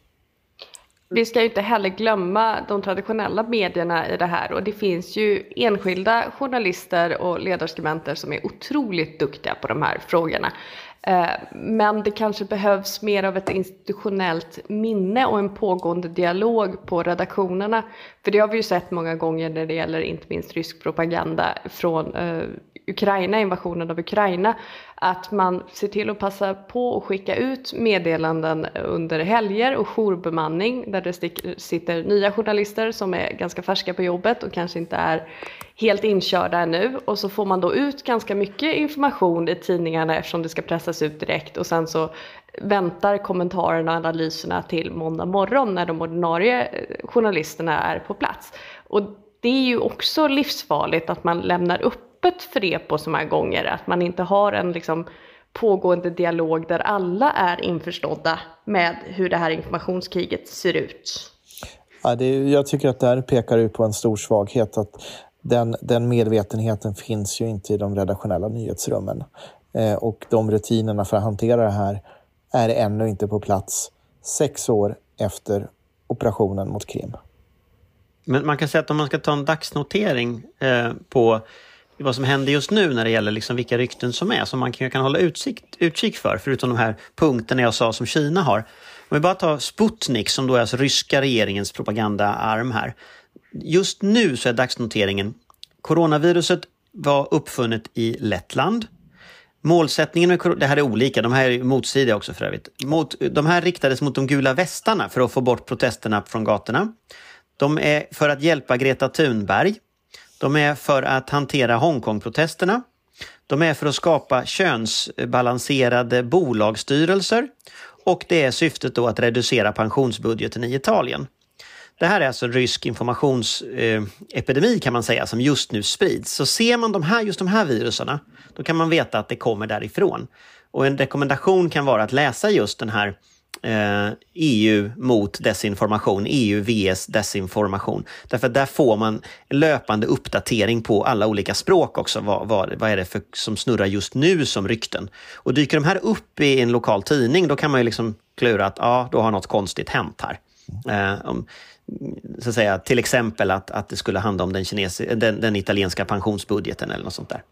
Vi ska ju inte heller glömma de traditionella medierna i det här och det finns ju enskilda journalister och ledarskribenter som är otroligt duktiga på de här frågorna. Eh, men det kanske behövs mer av ett institutionellt minne och en pågående dialog på redaktionerna. För det har vi ju sett många gånger när det gäller inte minst rysk propaganda från eh, Ukraina, invasionen av Ukraina, att man ser till att passa på att skicka ut meddelanden under helger och jourbemanning där det sitter nya journalister som är ganska färska på jobbet och kanske inte är helt inkörda ännu och så får man då ut ganska mycket information i tidningarna eftersom det ska pressas ut direkt och sen så väntar kommentarerna och analyserna till måndag morgon när de ordinarie eh, journalisterna är på plats. Och det är ju också livsfarligt att man lämnar upp öppet för det på så många gånger. Att man inte har en liksom pågående dialog där alla är införstådda med hur det här informationskriget ser ut. Ja, det, jag tycker att det här pekar ut på en stor svaghet. att den, den medvetenheten finns ju inte i de redaktionella nyhetsrummen. Eh, och de rutinerna för att hantera det här är ännu inte på plats sex år efter operationen mot Krim. Men man kan säga att om man ska ta en dagsnotering eh, på vad som händer just nu när det gäller liksom vilka rykten som är, som man kan, kan hålla utsikt, utkik för, förutom de här punkterna jag sa som Kina har. Om vi bara tar Sputnik som då är alltså ryska regeringens propagandaarm här. Just nu så är dagsnoteringen Coronaviruset var uppfunnet i Lettland. Målsättningen med det här är olika, de här är motsidiga också för övrigt. Mot, de här riktades mot de gula västarna för att få bort protesterna från gatorna. De är för att hjälpa Greta Thunberg de är för att hantera Hongkong-protesterna, De är för att skapa könsbalanserade bolagsstyrelser och det är syftet då att reducera pensionsbudgeten i Italien. Det här är alltså en rysk informationsepidemi kan man säga som just nu sprids. Så ser man de här, just de här viruserna, då kan man veta att det kommer därifrån. Och en rekommendation kan vara att läsa just den här Eh, EU mot desinformation, EU vs desinformation. Därför där får man löpande uppdatering på alla olika språk också. Vad, vad, vad är det för, som snurrar just nu som rykten? Och dyker de här upp i en lokal tidning, då kan man ju liksom klura att ja, då har något konstigt hänt här. Eh, om, så att säga, till exempel att, att det skulle handla om den, kinesi, den, den italienska pensionsbudgeten eller något sånt där.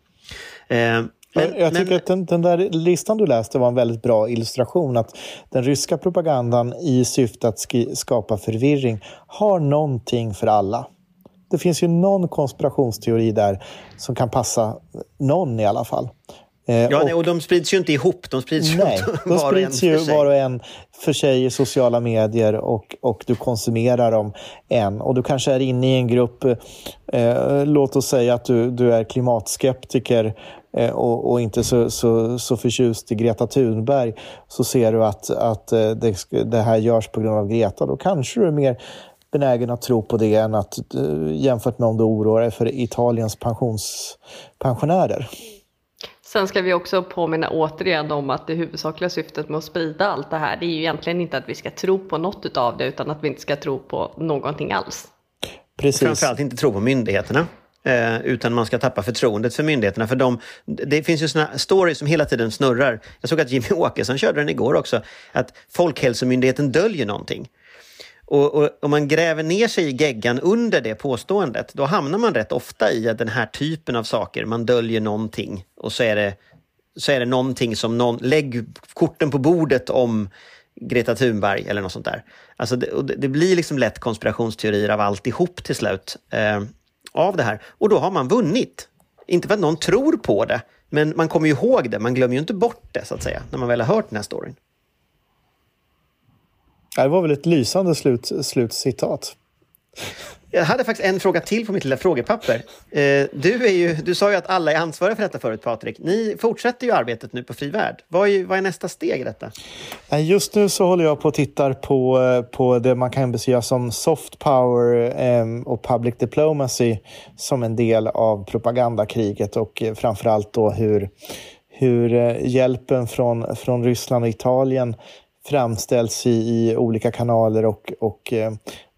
Eh, men, jag tycker men... att den, den, där listan du läste var en väldigt bra illustration. Att den ryska propagandan i syfte att skapa förvirring har någonting för alla. Det finns ju någon konspirationsteori där som kan passa någon i alla fall. Eh, ja, och, nej, och de sprids ju inte ihop, de sprids nej, de var sprids ju var och en för sig i sociala medier och, och du konsumerar dem en. Och du kanske är inne i en grupp, eh, låt oss säga att du, du är klimatskeptiker och, och, inte så, så, så förtjust i Greta Thunberg, så ser du att, att eh, det, det här görs på grund av Greta. Då kanske du är mer benägen att tro på det än att eh, jämfört med om du oroar dig för Italiens pensionspensionärer. Sen ska vi också påminna återigen om att det huvudsakliga syftet med att sprida allt det här, det är ju egentligen inte att vi ska tro på något av det, utan att vi inte ska tro på någonting alls. Precis. Framförallt inte tro på myndigheterna. Eh, utan man ska tappa förtroendet för myndigheterna. För de, det finns ju såna stories som hela tiden snurrar. Jag såg att Jimmy Åkesson körde den igår också. Att Folkhälsomyndigheten döljer någonting. Och, och om man gräver ner sig i geggan under det påståendet, då hamnar man rätt ofta i att den här typen av saker, man döljer någonting och så är det, så är det någonting som någon, lägg korten på bordet om Greta Thunberg eller något sånt där. Alltså det, det blir liksom lätt konspirationsteorier av alltihop till slut eh, av det här. Och då har man vunnit. Inte för att någon tror på det, men man kommer ju ihåg det, man glömmer ju inte bort det så att säga, när man väl har hört den här storyn. Det var väl ett lysande slut, slutcitat. Jag hade faktiskt en fråga till på mitt lilla frågepapper. Eh, du, är ju, du sa ju att alla är ansvariga för detta förut, Patrik. Ni fortsätter ju arbetet nu på Fri Värld. Vad är, vad är nästa steg i detta? Eh, just nu så håller jag på och tittar på, eh, på det man kan beskriva som soft power ehm, och public diplomacy som en del av propagandakriget och framförallt då hur, hur hjälpen från, från Ryssland och Italien framställs i, i olika kanaler och, och eh,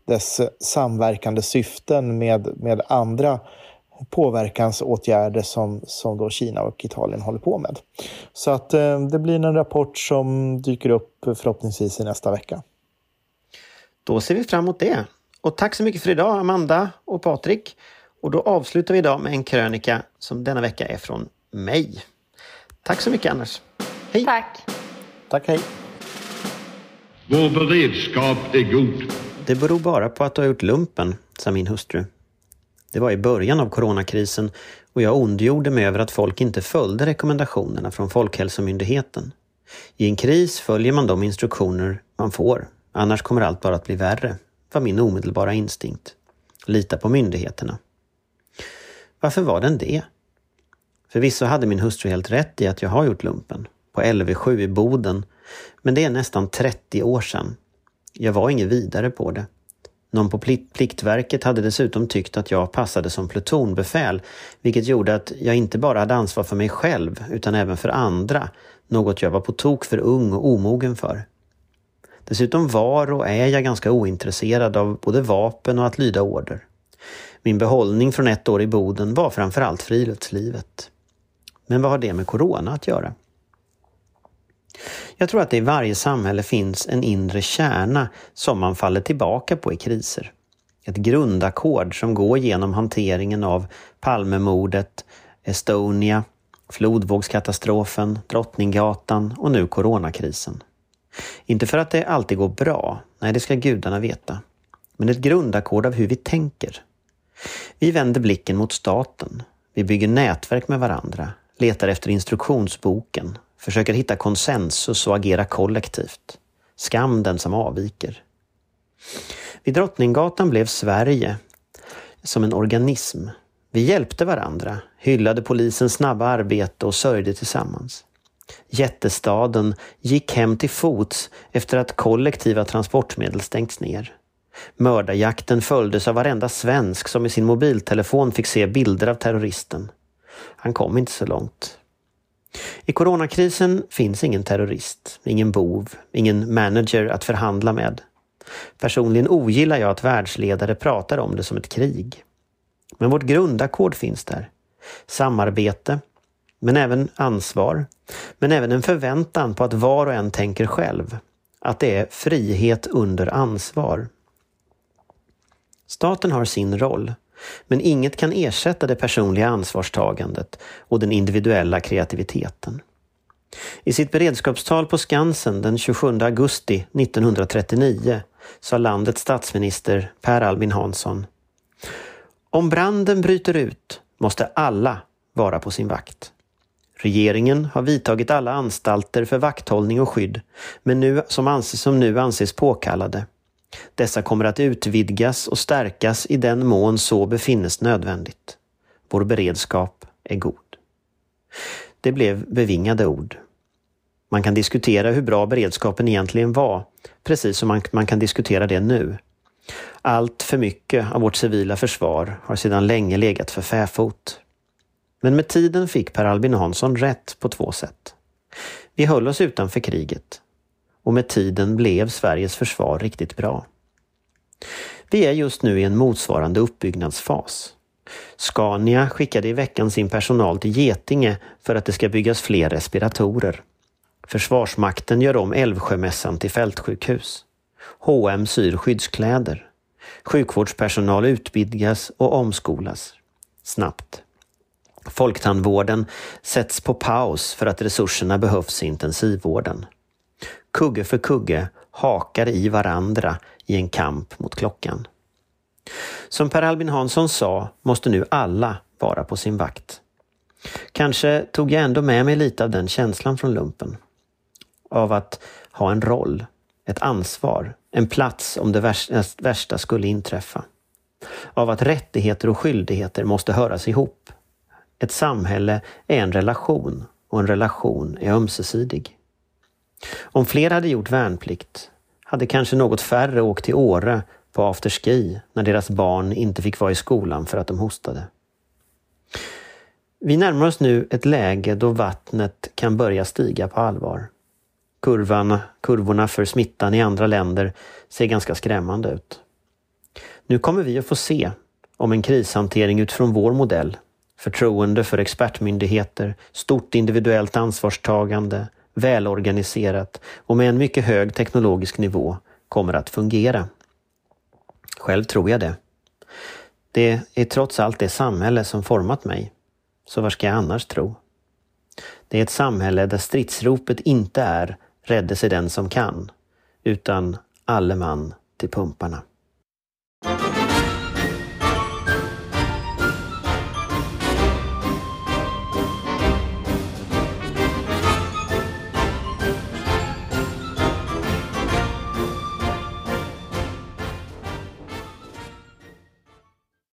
dess samverkande syften med, med andra påverkansåtgärder som, som då Kina och Italien håller på med. Så att eh, det blir en rapport som dyker upp förhoppningsvis i nästa vecka. Då ser vi fram emot det. Och tack så mycket för idag Amanda och Patrik. Och då avslutar vi idag med en krönika som denna vecka är från mig. Tack så mycket Anders. Hej! Tack! Tack, hej! Vår beredskap är god. Det beror bara på att du har gjort lumpen, sa min hustru. Det var i början av coronakrisen och jag ondgjorde mig över att folk inte följde rekommendationerna från Folkhälsomyndigheten. I en kris följer man de instruktioner man får, annars kommer allt bara att bli värre, var min omedelbara instinkt. Lita på myndigheterna. Varför var den det? Förvisso hade min hustru helt rätt i att jag har gjort lumpen, på LV7 i Boden men det är nästan 30 år sedan. Jag var inget vidare på det. Någon på Pliktverket hade dessutom tyckt att jag passade som plutonbefäl, vilket gjorde att jag inte bara hade ansvar för mig själv utan även för andra, något jag var på tok för ung och omogen för. Dessutom var och är jag ganska ointresserad av både vapen och att lyda order. Min behållning från ett år i Boden var framförallt friluftslivet. Men vad har det med corona att göra? Jag tror att det i varje samhälle finns en inre kärna som man faller tillbaka på i kriser. Ett grundackord som går genom hanteringen av Palmemordet, Estonia, flodvågskatastrofen, Drottninggatan och nu coronakrisen. Inte för att det alltid går bra, nej det ska gudarna veta. Men ett grundackord av hur vi tänker. Vi vänder blicken mot staten. Vi bygger nätverk med varandra, letar efter instruktionsboken, försöker hitta konsensus och agera kollektivt. Skam den som avviker. Vid Drottninggatan blev Sverige som en organism. Vi hjälpte varandra, hyllade polisens snabba arbete och sörjde tillsammans. Jättestaden gick hem till fots efter att kollektiva transportmedel stängts ner. Mördarjakten följdes av varenda svensk som i sin mobiltelefon fick se bilder av terroristen. Han kom inte så långt. I coronakrisen finns ingen terrorist, ingen bov, ingen manager att förhandla med. Personligen ogillar jag att världsledare pratar om det som ett krig. Men vårt grundackord finns där. Samarbete, men även ansvar, men även en förväntan på att var och en tänker själv. Att det är frihet under ansvar. Staten har sin roll, men inget kan ersätta det personliga ansvarstagandet och den individuella kreativiteten. I sitt beredskapstal på Skansen den 27 augusti 1939 sa landets statsminister Per Albin Hansson Om branden bryter ut måste alla vara på sin vakt. Regeringen har vidtagit alla anstalter för vakthållning och skydd, men nu, som, anses, som nu anses påkallade. Dessa kommer att utvidgas och stärkas i den mån så befinnes nödvändigt. Vår beredskap är god. Det blev bevingade ord. Man kan diskutera hur bra beredskapen egentligen var, precis som man, man kan diskutera det nu. Allt för mycket av vårt civila försvar har sedan länge legat för fäfot. Men med tiden fick Per Albin Hansson rätt på två sätt. Vi höll oss utanför kriget och med tiden blev Sveriges försvar riktigt bra. Vi är just nu i en motsvarande uppbyggnadsfas. Scania skickade i veckan sin personal till Getinge för att det ska byggas fler respiratorer. Försvarsmakten gör om Älvsjömässan till fältsjukhus. H&M syr skyddskläder. Sjukvårdspersonal utvidgas och omskolas. Snabbt. Folktandvården sätts på paus för att resurserna behövs i intensivvården. Kugge för kugge hakar i varandra i en kamp mot klockan. Som Per Albin Hansson sa måste nu alla vara på sin vakt. Kanske tog jag ändå med mig lite av den känslan från lumpen. Av att ha en roll, ett ansvar, en plats om det värsta skulle inträffa. Av att rättigheter och skyldigheter måste höras ihop. Ett samhälle är en relation och en relation är ömsesidig. Om fler hade gjort värnplikt hade kanske något färre åkt till Åre på afterski när deras barn inte fick vara i skolan för att de hostade. Vi närmar oss nu ett läge då vattnet kan börja stiga på allvar. Kurvan, kurvorna för smittan i andra länder ser ganska skrämmande ut. Nu kommer vi att få se om en krishantering utifrån vår modell, förtroende för expertmyndigheter, stort individuellt ansvarstagande, välorganiserat och med en mycket hög teknologisk nivå kommer att fungera. Själv tror jag det. Det är trots allt det samhälle som format mig. Så vad ska jag annars tro? Det är ett samhälle där stridsropet inte är ”rädde sig den som kan”, utan ”alle man till pumparna”.